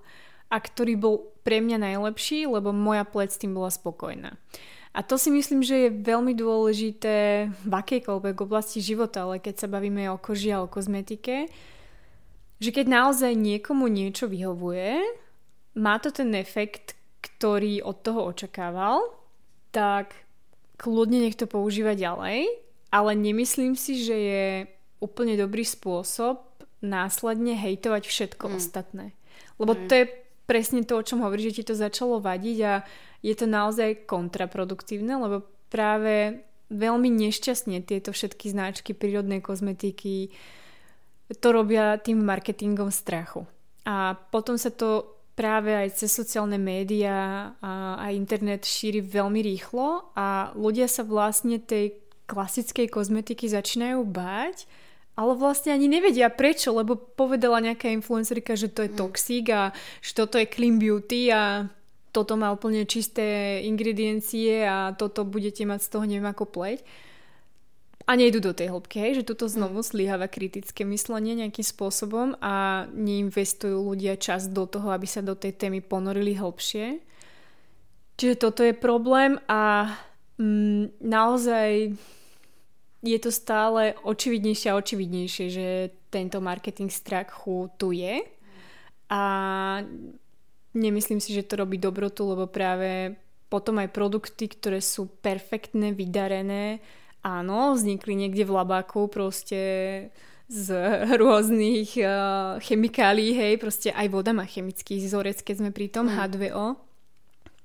a ktorý bol pre mňa najlepší, lebo moja pleť s tým bola spokojná. A to si myslím, že je veľmi dôležité v akejkoľvek oblasti života, ale keď sa bavíme o koži a o kozmetike, že keď naozaj niekomu niečo vyhovuje, má to ten efekt, ktorý od toho očakával, tak kľudne nech to používa ďalej ale nemyslím si, že je úplne dobrý spôsob následne hejtovať všetko mm. ostatné. Lebo mm. to je presne to, o čom hovorí, že ti to začalo vadiť a je to naozaj kontraproduktívne, lebo práve veľmi nešťastne tieto všetky značky prírodnej kozmetiky to robia tým marketingom strachu. A potom sa to práve aj cez sociálne médiá a, a internet šíri veľmi rýchlo a ľudia sa vlastne tej klasickej kozmetiky začínajú báť, ale vlastne ani nevedia prečo, lebo povedala nejaká influencerka, že to je mm. toxík a že toto je clean beauty a toto má úplne čisté ingrediencie a toto budete mať z toho neviem ako pleť. A nejdu do tej hĺbky, hej, že toto znovu mm. slíhava kritické myslenie nejakým spôsobom a neinvestujú ľudia čas do toho, aby sa do tej témy ponorili hĺbšie. Čiže toto je problém a mm, naozaj je to stále očividnejšie a očividnejšie, že tento marketing strachu tu je. A Nemyslím si, že to robí dobrotu, lebo práve potom aj produkty, ktoré sú perfektné, vydarené, áno, vznikli niekde v labáku proste z [LAUGHS] rôznych uh, chemikálií, hej, proste aj voda má chemický vzorec, keď sme pri tom, mm. H2O.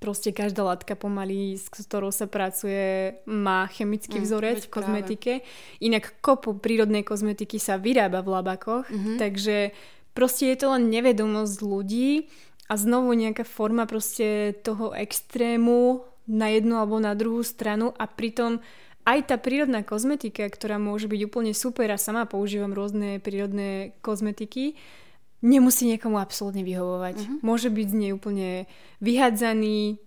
Proste každá látka pomaly, s ktorou sa pracuje, má chemický mm, vzorec v kozmetike. Práve. Inak kopu prírodnej kozmetiky sa vyrába v labakoch, mm-hmm. takže proste je to len nevedomosť ľudí, a znovu nejaká forma proste toho extrému na jednu alebo na druhú stranu a pritom aj tá prírodná kozmetika, ktorá môže byť úplne super a sama používam rôzne prírodné kozmetiky, nemusí niekomu absolútne vyhovovať. Uh-huh. Môže byť z nej úplne vyhadzaný,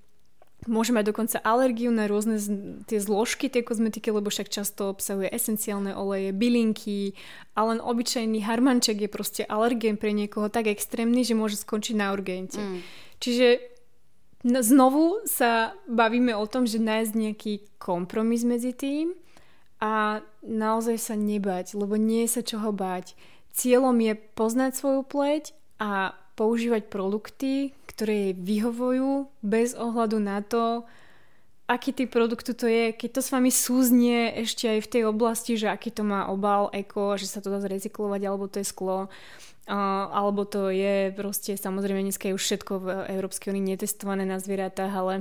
Môže mať dokonca alergiu na rôzne z, tie zložky tej kozmetiky, lebo však často obsahuje esenciálne oleje, bylinky a len obyčajný harmanček je proste alergén pre niekoho tak extrémny, že môže skončiť na urgente. Mm. Čiže znovu sa bavíme o tom, že nájsť nejaký kompromis medzi tým a naozaj sa nebať, lebo nie je sa čoho báť. Cieľom je poznať svoju pleť a používať produkty, ktoré jej vyhovujú bez ohľadu na to, aký typ produktu to je, keď to s vami súznie ešte aj v tej oblasti, že aký to má obal, eko, že sa to dá zrecyklovať, alebo to je sklo, alebo to je proste, samozrejme dneska je už všetko v Európskej únii netestované na zvieratách, ale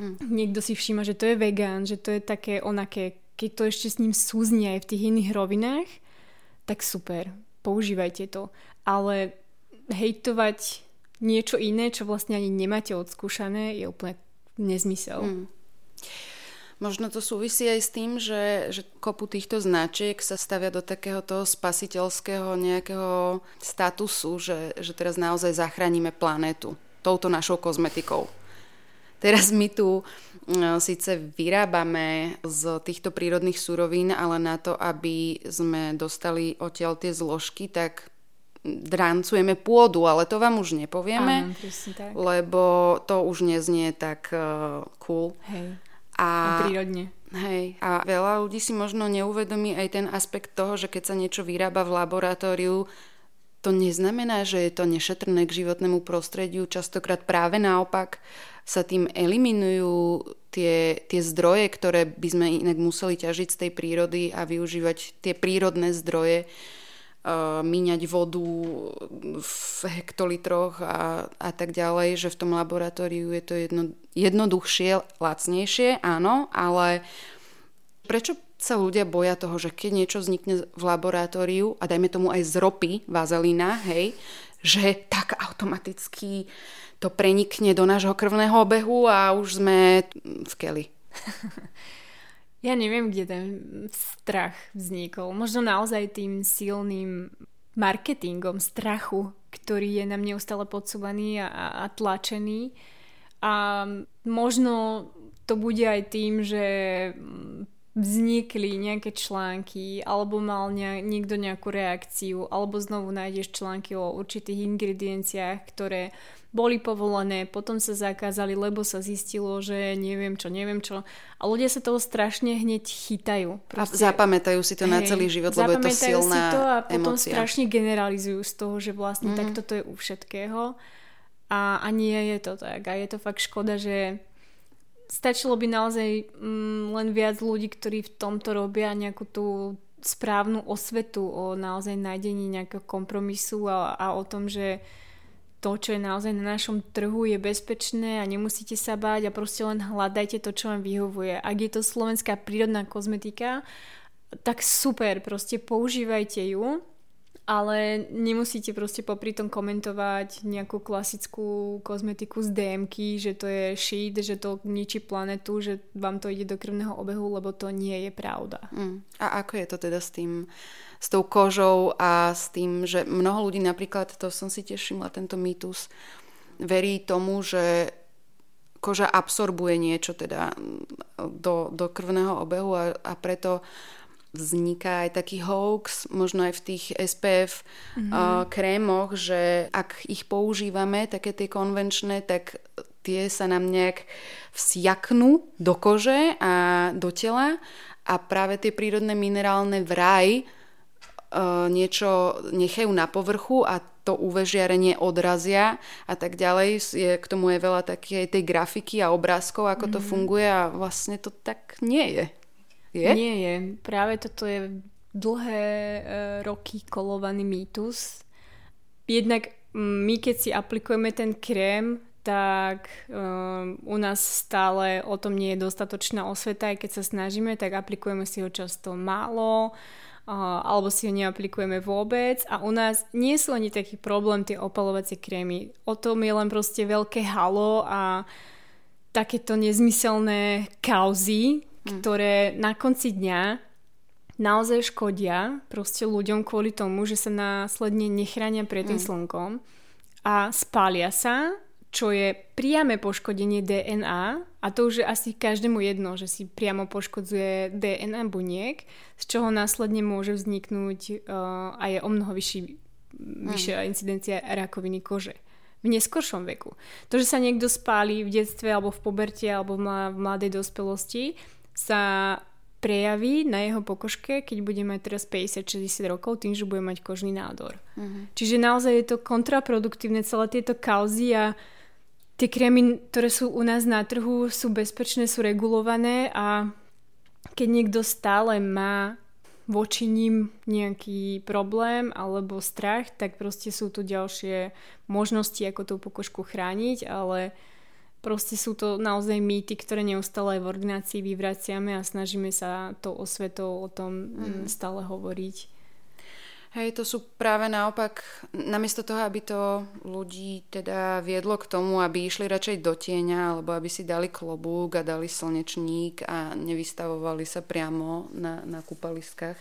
mm. niekto si všíma, že to je vegán, že to je také onaké, keď to ešte s ním súznie aj v tých iných rovinách, tak super, používajte to. Ale hejtovať niečo iné, čo vlastne ani nemáte odskúšané, je úplne nezmysel. Mm. Možno to súvisí aj s tým, že, že kopu týchto značiek sa stavia do takého toho spasiteľského nejakého statusu, že, že teraz naozaj zachránime planétu touto našou kozmetikou. Teraz my tu no, síce vyrábame z týchto prírodných surovín, ale na to, aby sme dostali odtiaľ tie zložky, tak drancujeme pôdu, ale to vám už nepovieme, Áno, tak. lebo to už neznie tak uh, cool. Hej. A, a prírodne. Hej. A veľa ľudí si možno neuvedomí aj ten aspekt toho, že keď sa niečo vyrába v laboratóriu, to neznamená, že je to nešetrné k životnému prostrediu. Častokrát práve naopak sa tým eliminujú tie, tie zdroje, ktoré by sme inak museli ťažiť z tej prírody a využívať tie prírodné zdroje uh, míňať vodu v hektolitroch a, a tak ďalej, že v tom laboratóriu je to jedno, jednoduchšie, lacnejšie, áno, ale prečo sa ľudia boja toho, že keď niečo vznikne v laboratóriu a dajme tomu aj z ropy, vazelína, hej, že tak automaticky to prenikne do nášho krvného obehu a už sme v keli. [LAUGHS] Ja neviem, kde ten strach vznikol. Možno naozaj tým silným marketingom strachu, ktorý je nám neustále podsúvaný a, a tlačený. A možno to bude aj tým, že vznikli nejaké články, alebo mal ne- niekto nejakú reakciu, alebo znovu nájdeš články o určitých ingredienciách, ktoré boli povolené, potom sa zakázali, lebo sa zistilo, že neviem čo, neviem čo. A ľudia sa toho strašne hneď chytajú. Proste, a zapamätajú si to hej, na celý život, lebo je to silná si to a potom emocia. strašne generalizujú z toho, že vlastne mm-hmm. takto to je u všetkého. A, a nie je to tak. A je to fakt škoda, že stačilo by naozaj mm, len viac ľudí, ktorí v tomto robia nejakú tú správnu osvetu o naozaj nájdení nejakého kompromisu a, a o tom, že to, čo je naozaj na našom trhu, je bezpečné a nemusíte sa báť a proste len hľadajte to, čo vám vyhovuje. Ak je to slovenská prírodná kozmetika, tak super, proste používajte ju ale nemusíte proste popri tom komentovať nejakú klasickú kozmetiku z dm že to je shit, že to ničí planetu, že vám to ide do krvného obehu, lebo to nie je pravda. Mm. A ako je to teda s tým, s tou kožou a s tým, že mnoho ľudí napríklad, to som si tiež všimla, tento mýtus, verí tomu, že koža absorbuje niečo teda do, do krvného obehu a, a preto vzniká aj taký hoax, možno aj v tých SPF mm-hmm. uh, krémoch, že ak ich používame, také tie konvenčné, tak tie sa nám nejak vsiaknú do kože a do tela a práve tie prírodné minerálne vraj uh, niečo nechajú na povrchu a to UV žiarenie odrazia a tak ďalej. Je, k tomu je veľa také tej grafiky a obrázkov, ako mm. to mhm. funguje a vlastne to tak nie je. Je? Nie je. Práve toto je dlhé e, roky kolovaný mýtus. Jednak my, keď si aplikujeme ten krém, tak um, u nás stále o tom nie je dostatočná osveta, aj keď sa snažíme, tak aplikujeme si ho často málo, uh, alebo si ho neaplikujeme vôbec a u nás nie sú ani taký problém tie opalovacie krémy. O tom je len proste veľké halo a takéto nezmyselné kauzy, Mm. Ktoré na konci dňa naozaj škodia proste ľuďom kvôli tomu, že sa následne nechránia pred tým mm. slnkom a spália sa, čo je priame poškodenie DNA a to už je asi každému jedno, že si priamo poškodzuje DNA buniek, z čoho následne môže vzniknúť uh, a je o mnoho vyšší, mm. vyššia incidencia rakoviny kože v neskoršom veku. To, že sa niekto spálí v detstve alebo v poberte alebo v mladej dospelosti, sa prejaví na jeho pokožke, keď bude mať teraz 50-60 rokov, tým, že bude mať kožný nádor. Uh-huh. Čiže naozaj je to kontraproduktívne celé tieto kauzy a tie krémy, ktoré sú u nás na trhu, sú bezpečné, sú regulované a keď niekto stále má voči ním nejaký problém alebo strach, tak proste sú tu ďalšie možnosti, ako tú pokožku chrániť, ale Proste sú to naozaj mýty, ktoré neustále v ordinácii vyvraciame a snažíme sa to osvetou o tom mm. stále hovoriť. Hej, to sú práve naopak, namiesto toho, aby to ľudí teda viedlo k tomu, aby išli radšej do tieňa, alebo aby si dali klobúk a dali slnečník a nevystavovali sa priamo na, na kúpaliskách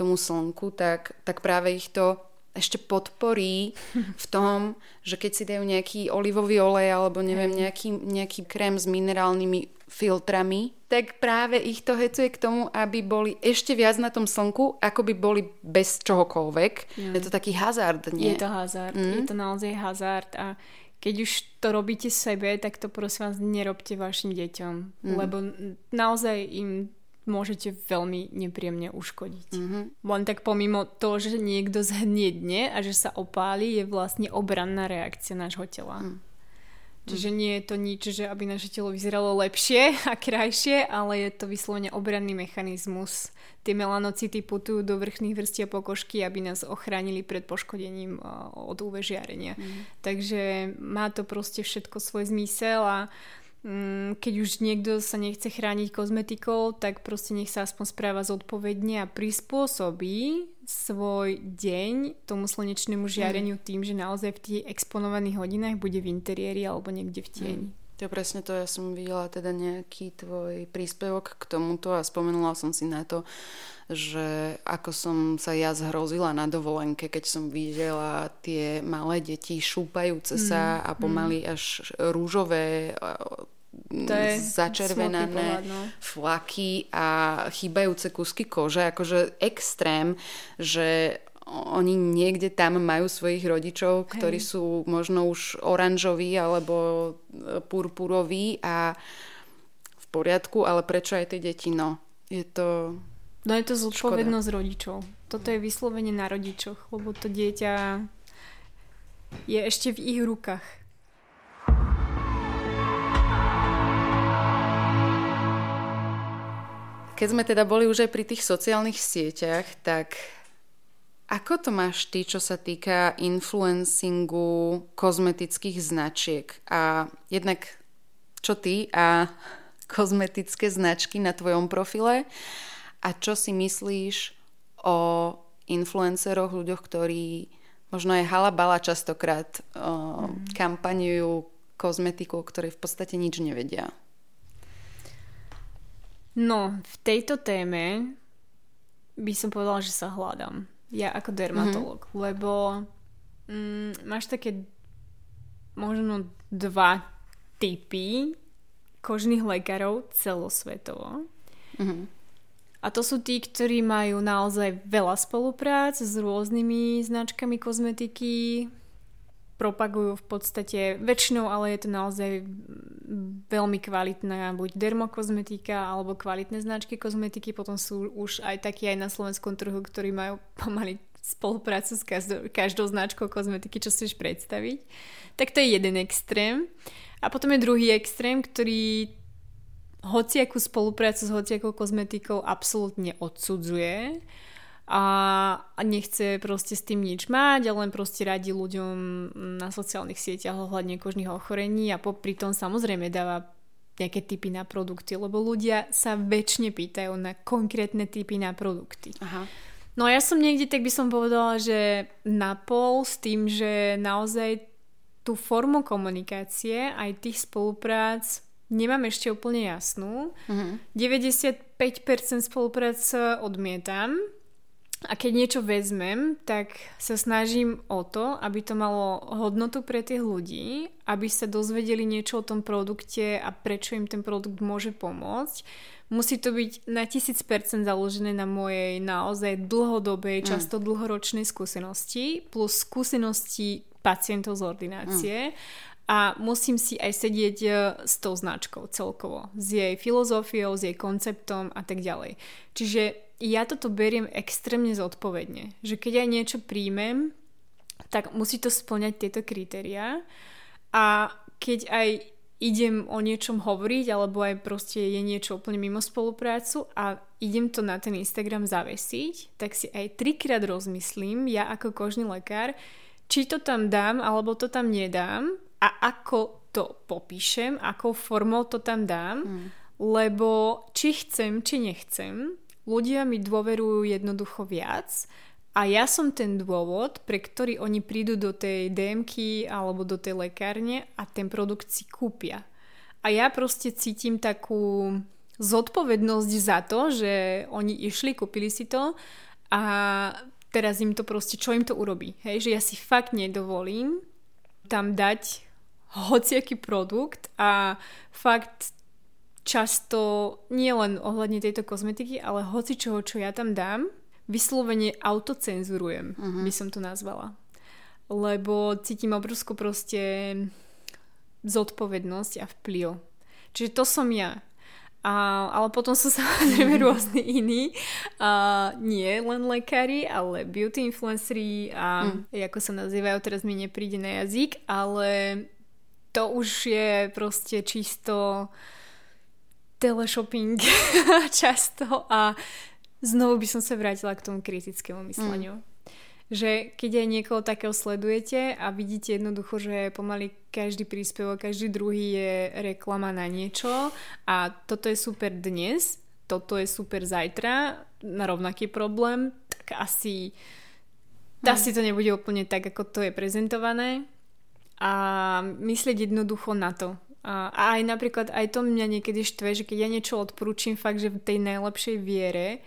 tomu slnku, tak, tak práve ich to ešte podporí v tom, že keď si dajú nejaký olivový olej alebo neviem, nejaký, nejaký krém s minerálnymi filtrami, tak práve ich to hecuje k tomu, aby boli ešte viac na tom slnku, ako by boli bez čohokoľvek. Mm. Je to taký hazard, nie? Je to hazard, mm. je to naozaj hazard a keď už to robíte sebe, tak to prosím vás nerobte vašim deťom, mm. lebo naozaj im môžete veľmi nepríjemne uškodiť. Mm-hmm. Len tak pomimo to, že niekto zhniedne a že sa opáli, je vlastne obranná reakcia nášho tela. Mm. Čiže nie je to nič, že aby naše telo vyzeralo lepšie a krajšie, ale je to vyslovene obranný mechanizmus. Tie melanocity putujú do vrchných vrstiev pokožky, aby nás ochránili pred poškodením od UV žiarenia. Mm. Takže má to proste všetko svoj zmysel a Mm, keď už niekto sa nechce chrániť kozmetikou, tak proste nech sa aspoň správa zodpovedne a prispôsobí svoj deň tomu slnečnému žiareniu mm. tým, že naozaj v tých exponovaných hodinách bude v interiéri alebo niekde v tieni. Mm. To je presne to, ja som videla teda nejaký tvoj príspevok k tomuto a spomenula som si na to, že ako som sa ja zhrozila na dovolenke, keď som videla tie malé deti šúpajúce sa mm. a pomaly mm. až rúžové to je začervenané pohľad, no. flaky a chýbajúce kusky kože, akože extrém, že oni niekde tam majú svojich rodičov, Hej. ktorí sú možno už oranžoví alebo e, purpuroví a v poriadku, ale prečo aj tie deti? No, je to... No je to zodpovednosť škoda. rodičov. Toto je vyslovene na rodičoch, lebo to dieťa je ešte v ich rukách. Keď sme teda boli už aj pri tých sociálnych sieťach, tak ako to máš ty, čo sa týka influencingu kozmetických značiek? A jednak čo ty a [LAUGHS] kozmetické značky na tvojom profile? A čo si myslíš o influenceroch, ľuďoch, ktorí možno aj halabala častokrát mm. kampaňujú kozmetiku, o ktorej v podstate nič nevedia? No, v tejto téme by som povedala, že sa hľadám ja ako dermatolog, mm-hmm. lebo mm, máš také možno dva typy kožných lekárov celosvetovo. Mm-hmm. A to sú tí, ktorí majú naozaj veľa spoluprác s rôznymi značkami kozmetiky, propagujú v podstate väčšinou, ale je to naozaj veľmi kvalitná buď dermokozmetika alebo kvalitné značky kozmetiky. Potom sú už aj takí aj na slovenskom trhu, ktorí majú pomaly spoluprácu s každou, každou značkou kozmetiky, čo si už predstaviť. Tak to je jeden extrém. A potom je druhý extrém, ktorý hociakú spoluprácu s hociakou kozmetikou absolútne odsudzuje a nechce proste s tým nič mať a len proste radí ľuďom na sociálnych sieťach ohľadne kožných ochorení a popri tom samozrejme dáva nejaké typy na produkty, lebo ľudia sa väčšine pýtajú na konkrétne typy na produkty. Aha. No ja som niekde, tak by som povedala, že na pol s tým, že naozaj tú formu komunikácie aj tých spoluprác nemám ešte úplne jasnú. Uh-huh. 95% spolupráce odmietam, a keď niečo vezmem, tak sa snažím o to, aby to malo hodnotu pre tých ľudí, aby sa dozvedeli niečo o tom produkte a prečo im ten produkt môže pomôcť. Musí to byť na 1000% založené na mojej naozaj dlhodobej, mm. často dlhoročnej skúsenosti, plus skúsenosti pacientov z ordinácie. Mm. A musím si aj sedieť e, s tou značkou celkovo, s jej filozofiou, s jej konceptom a tak ďalej. Čiže ja toto beriem extrémne zodpovedne. Že keď aj niečo príjmem, tak musí to splňať tieto kritériá. A keď aj idem o niečom hovoriť, alebo aj proste je niečo úplne mimo spoluprácu a idem to na ten Instagram zavesiť, tak si aj trikrát rozmyslím, ja ako kožný lekár, či to tam dám, alebo to tam nedám a ako to popíšem, akou formou to tam dám, mm. lebo či chcem, či nechcem, ľudia mi dôverujú jednoducho viac a ja som ten dôvod, pre ktorý oni prídu do tej DMky alebo do tej lekárne a ten produkt si kúpia. A ja proste cítim takú zodpovednosť za to, že oni išli, kúpili si to a teraz im to proste, čo im to urobí. Hej, že ja si fakt nedovolím tam dať hociaký produkt a fakt často nie len ohľadne tejto kozmetiky, ale hoci čoho, čo ja tam dám, vyslovene autocenzurujem, uh-huh. by som to nazvala. Lebo cítim obrovskú proste zodpovednosť a vplyv. Čiže to som ja. A, ale potom sú [LAUGHS] samozrejme rôzne iní. A, nie len lekári, ale beauty influenceri a mm. ako sa nazývajú, teraz mi nepríde na jazyk, ale to už je proste čisto teleshopping [LAUGHS] často a znovu by som sa vrátila k tomu kritickému mysleniu. Mm. Že keď aj niekoho takého sledujete a vidíte jednoducho, že pomaly každý príspevok, každý druhý je reklama na niečo a toto je super dnes, toto je super zajtra na rovnaký problém, tak asi, mm. asi to nebude úplne tak, ako to je prezentované a myslieť jednoducho na to, a, aj napríklad, aj to mňa niekedy štve, že keď ja niečo odporúčim fakt, že v tej najlepšej viere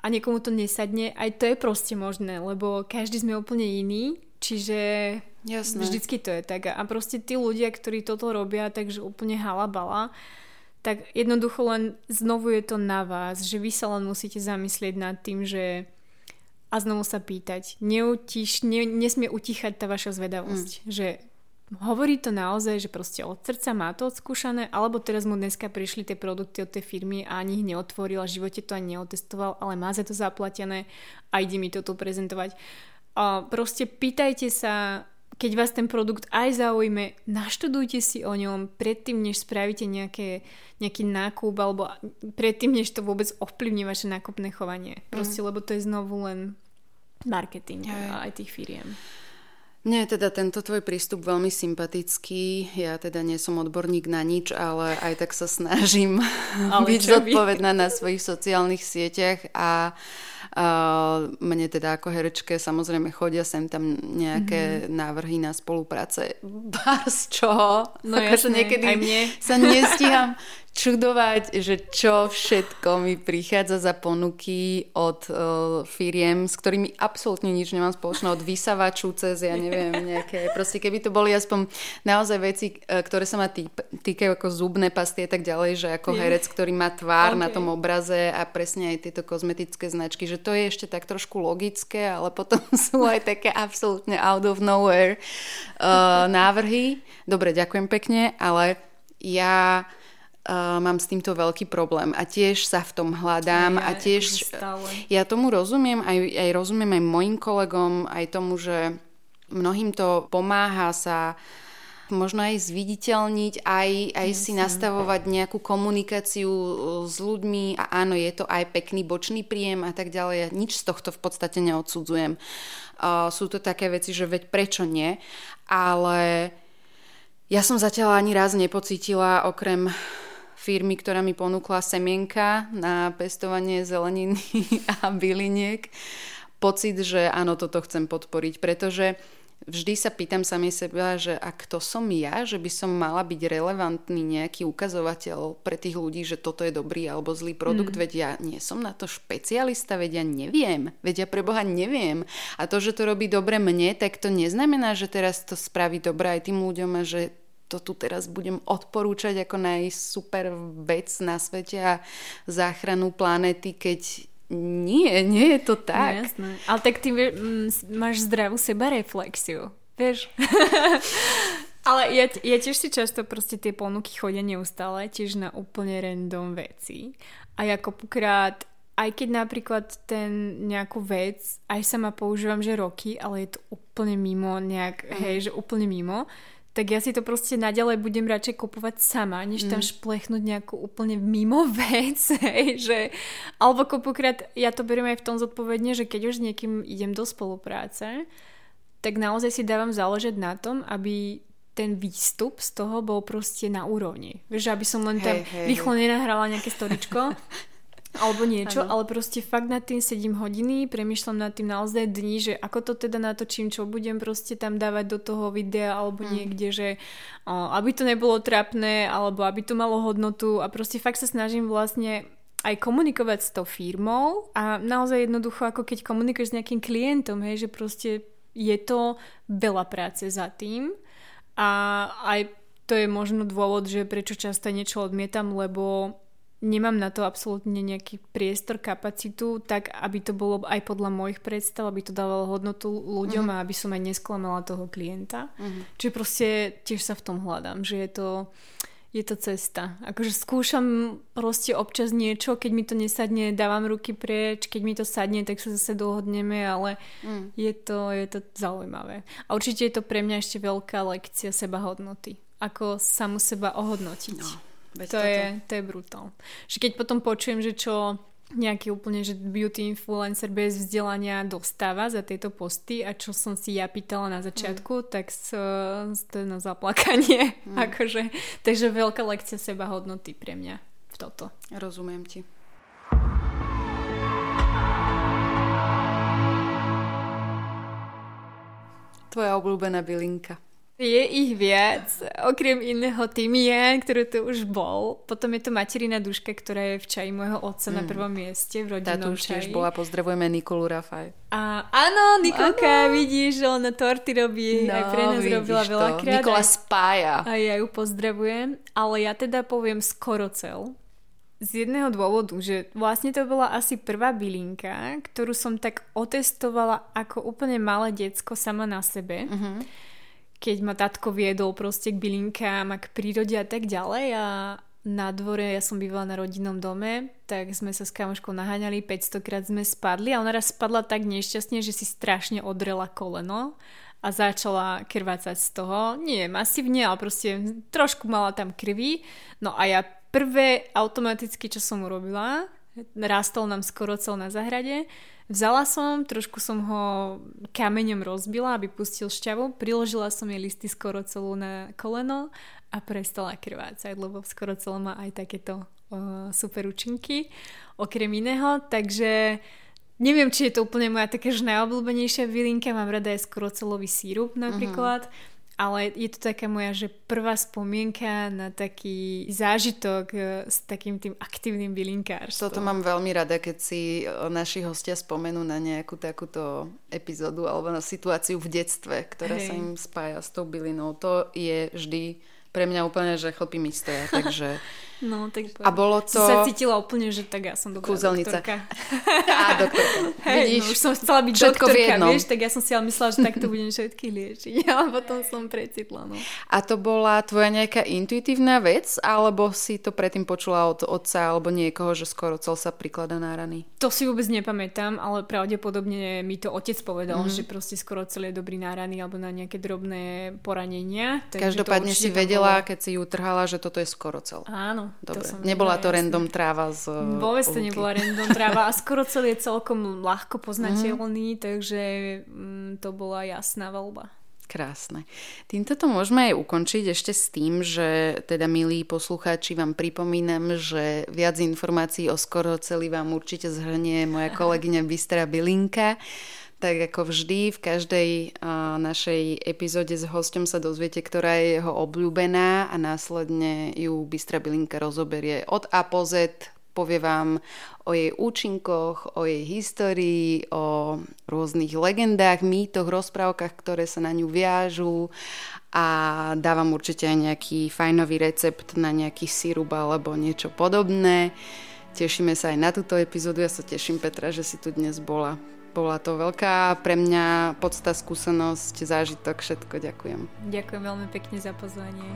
a niekomu to nesadne, aj to je proste možné, lebo každý sme úplne iný, čiže Jasné. vždycky to je tak. A proste tí ľudia, ktorí toto robia, takže úplne halabala, tak jednoducho len znovu je to na vás, že vy sa len musíte zamyslieť nad tým, že a znovu sa pýtať. Neutiš, ne, nesmie utichať tá vaša zvedavosť. Mm. Že hovorí to naozaj, že proste od srdca má to odskúšané, alebo teraz mu dneska prišli tie produkty od tej firmy a ani ich neotvoril a v živote to ani neotestoval, ale má za to zaplatené a ide mi to tu prezentovať. A proste pýtajte sa keď vás ten produkt aj zaujme, naštudujte si o ňom predtým, než spravíte nejaké, nejaký nákup alebo predtým, než to vôbec ovplyvní vaše nákupné chovanie. Proste, mm. lebo to je znovu len marketing aj, aj tých firiem. Mne je teda tento tvoj prístup veľmi sympatický. Ja teda nie som odborník na nič, ale aj tak sa snažím ale [LAUGHS] byť zodpovedná na svojich sociálnych sieťach a Uh, mne teda ako herečke samozrejme chodia sem tam nejaké mm-hmm. návrhy na spolupráce. [LAUGHS] Bars čo? No jasne, niekedy aj mne. sa nestíham [LAUGHS] čudovať, že čo všetko mi prichádza za ponuky od uh, firiem, s ktorými absolútne nič nemám spoločné, od vysavaču cez, ja neviem, [LAUGHS] nejaké, proste keby to boli aspoň naozaj veci, uh, ktoré sa ma tý, týkajú ako zubné pasty a tak ďalej, že ako herec, ktorý má tvár okay. na tom obraze a presne aj tieto kozmetické značky, že to je ešte tak trošku logické, ale potom [LAUGHS] sú aj také absolútne out of nowhere uh, návrhy. Dobre, ďakujem pekne, ale ja uh, mám s týmto veľký problém a tiež sa v tom hľadám ja, a tiež ja tomu rozumiem, aj, aj rozumiem aj mojim kolegom, aj tomu, že mnohým to pomáha sa možno aj zviditeľniť, aj, aj si nastavovať nejakú komunikáciu uh, s ľuďmi a áno, je to aj pekný bočný príjem a tak ďalej. Nič z tohto v podstate neodsudzujem. Uh, sú to také veci, že veď prečo nie, ale ja som zatiaľ ani raz nepocítila okrem firmy, ktorá mi ponúkla semienka na pestovanie zeleniny [LAUGHS] a byliniek. Pocit, že áno, toto chcem podporiť, pretože vždy sa pýtam sami seba, že a kto som ja, že by som mala byť relevantný nejaký ukazovateľ pre tých ľudí, že toto je dobrý alebo zlý produkt, mm. veď ja nie som na to špecialista, veď ja neviem, veď ja pre Boha neviem. A to, že to robí dobre mne, tak to neznamená, že teraz to spraví dobre aj tým ľuďom a že to tu teraz budem odporúčať ako najsuper vec na svete a záchranu planéty, keď nie, nie je to tak. No, jasné. Ale tak ty máš zdravú seba reflexiu. Vieš? [LAUGHS] Ale ja, ja tiež si často proste tie ponuky chodia neustále, tiež na úplne random veci. A ako pokrát, aj keď napríklad ten nejakú vec, aj sama používam, že roky, ale je to úplne mimo nejak, mm. hej, že úplne mimo, tak ja si to proste naďalej budem radšej kupovať sama, než tam mm. šplechnúť nejakú úplne mimo [LAUGHS] vec, hej, že, alebo kopukrát ja to beriem aj v tom zodpovedne, že keď už s niekým idem do spolupráce, tak naozaj si dávam záležať na tom, aby ten výstup z toho bol proste na úrovni. Vieš, aby som len tam hey, rýchlo nenahrala nejaké storičko, [LAUGHS] alebo niečo, ano. ale proste fakt nad tým sedím hodiny, premyšľam nad tým naozaj dní, že ako to teda natočím, čo budem proste tam dávať do toho videa alebo mm. niekde, že aby to nebolo trapné, alebo aby to malo hodnotu a proste fakt sa snažím vlastne aj komunikovať s tou firmou a naozaj jednoducho ako keď komunikuješ s nejakým klientom, hej, že proste je to veľa práce za tým a aj to je možno dôvod, že prečo často niečo odmietam, lebo nemám na to absolútne nejaký priestor, kapacitu, tak aby to bolo aj podľa mojich predstav, aby to dávalo hodnotu ľuďom uh-huh. a aby som aj nesklamala toho klienta. Uh-huh. Čiže proste tiež sa v tom hľadám, že je to, je to cesta. Akože skúšam proste občas niečo, keď mi to nesadne, dávam ruky preč, keď mi to sadne, tak sa zase dohodneme, ale uh-huh. je, to, je to zaujímavé. A určite je to pre mňa ešte veľká lekcia seba hodnoty. Ako samu seba ohodnotiť. No. Veď to, je, to je brutál. Že keď potom počujem, že čo nejaký úplne, že beauty influencer bez vzdelania dostáva za tieto posty a čo som si ja pýtala na začiatku, mm. tak s, to je na zaplakanie. Mm. [LAUGHS] akože, takže veľká lekcia seba hodnoty pre mňa v toto. Rozumiem ti. Tvoja obľúbená bylinka. Je ich viac, okrem iného Timian, ktorý tu už bol. Potom je to materina duška, ktorá je v čaji môjho otca mm. na prvom mieste v rodinnom Táto už tiež bola, pozdravujeme Nikolu Rafaj. A, áno, Nikolka, áno. vidíš, že ona torty robí, no, aj pre nás robila to. veľakrát. Nikola spája. A ja ju pozdravujem, ale ja teda poviem skoro cel. Z jedného dôvodu, že vlastne to bola asi prvá bylinka, ktorú som tak otestovala ako úplne malé decko sama na sebe. Uh-huh keď ma tatko viedol proste k bylinkám a k prírode a tak ďalej a na dvore, ja som bývala na rodinnom dome, tak sme sa s kamoškou naháňali, 500 krát sme spadli a ona raz spadla tak nešťastne, že si strašne odrela koleno a začala krvácať z toho. Nie masívne, ale proste trošku mala tam krvi. No a ja prvé automaticky, čo som urobila, rastol nám skoro cel na zahrade, Vzala som, trošku som ho kameňom rozbila, aby pustil šťavu, priložila som jej listy skoro celú na koleno a prestala krvácať, lebo skoro celé má aj takéto uh, super účinky, okrem iného, takže neviem, či je to úplne moja taká najobľúbenejšia bylinka, mám rada aj skoro celový sírup napríklad, uh-huh ale je to taká moja, že prvá spomienka na taký zážitok e, s takým tým aktívnym bylinkárstvom. Toto mám veľmi rada, keď si e, naši hostia spomenú na nejakú takúto epizódu alebo na situáciu v detstve, ktorá hey. sa im spája s tou bylinou. To je vždy pre mňa úplne, že chlpy mi stoja, takže... [LAUGHS] No, tak A bolo to... Si sa cítila úplne, že tak ja som dobrá Kúzelnica. doktorka. [LAUGHS] Á, doktorka. [LAUGHS] Hey, Vidíš, no, už som chcela byť doktorka, vieš, tak ja som si ale myslela, že takto budem všetky liečiť, [LAUGHS] ale potom som precitla, no. A to bola tvoja nejaká intuitívna vec, alebo si to predtým počula od otca alebo niekoho, že skoro cel sa priklada na rany? To si vôbec nepamätám, ale pravdepodobne mi to otec povedal, mm-hmm. že proste skoro cel je dobrý na rany alebo na nejaké drobné poranenia. Každopádne si vedela, keď si ju trhala, že toto je skoro cel. Áno, Dobre. To nebola to jasný. random tráva z Vôbec to nebola random tráva a skoro celý je celkom ľahko poznateľný, mm. takže mm, to bola jasná voľba. Krásne. Týmto to môžeme aj ukončiť ešte s tým, že teda milí poslucháči vám pripomínam, že viac informácií o skoro celý vám určite zhrnie moja kolegyňa Bystra Bilinka tak ako vždy, v každej našej epizóde s hostom sa dozviete, ktorá je jeho obľúbená a následne ju Bystra Bilinka rozoberie od A po Z, povie vám o jej účinkoch, o jej histórii, o rôznych legendách, mýtoch, rozprávkach, ktoré sa na ňu viažú a dávam určite aj nejaký fajnový recept na nejaký sírup alebo niečo podobné. Tešíme sa aj na túto epizódu. Ja sa teším, Petra, že si tu dnes bola. Bola to veľká pre mňa podsta skúsenosť, zážitok, všetko. Ďakujem. Ďakujem veľmi pekne za pozvanie.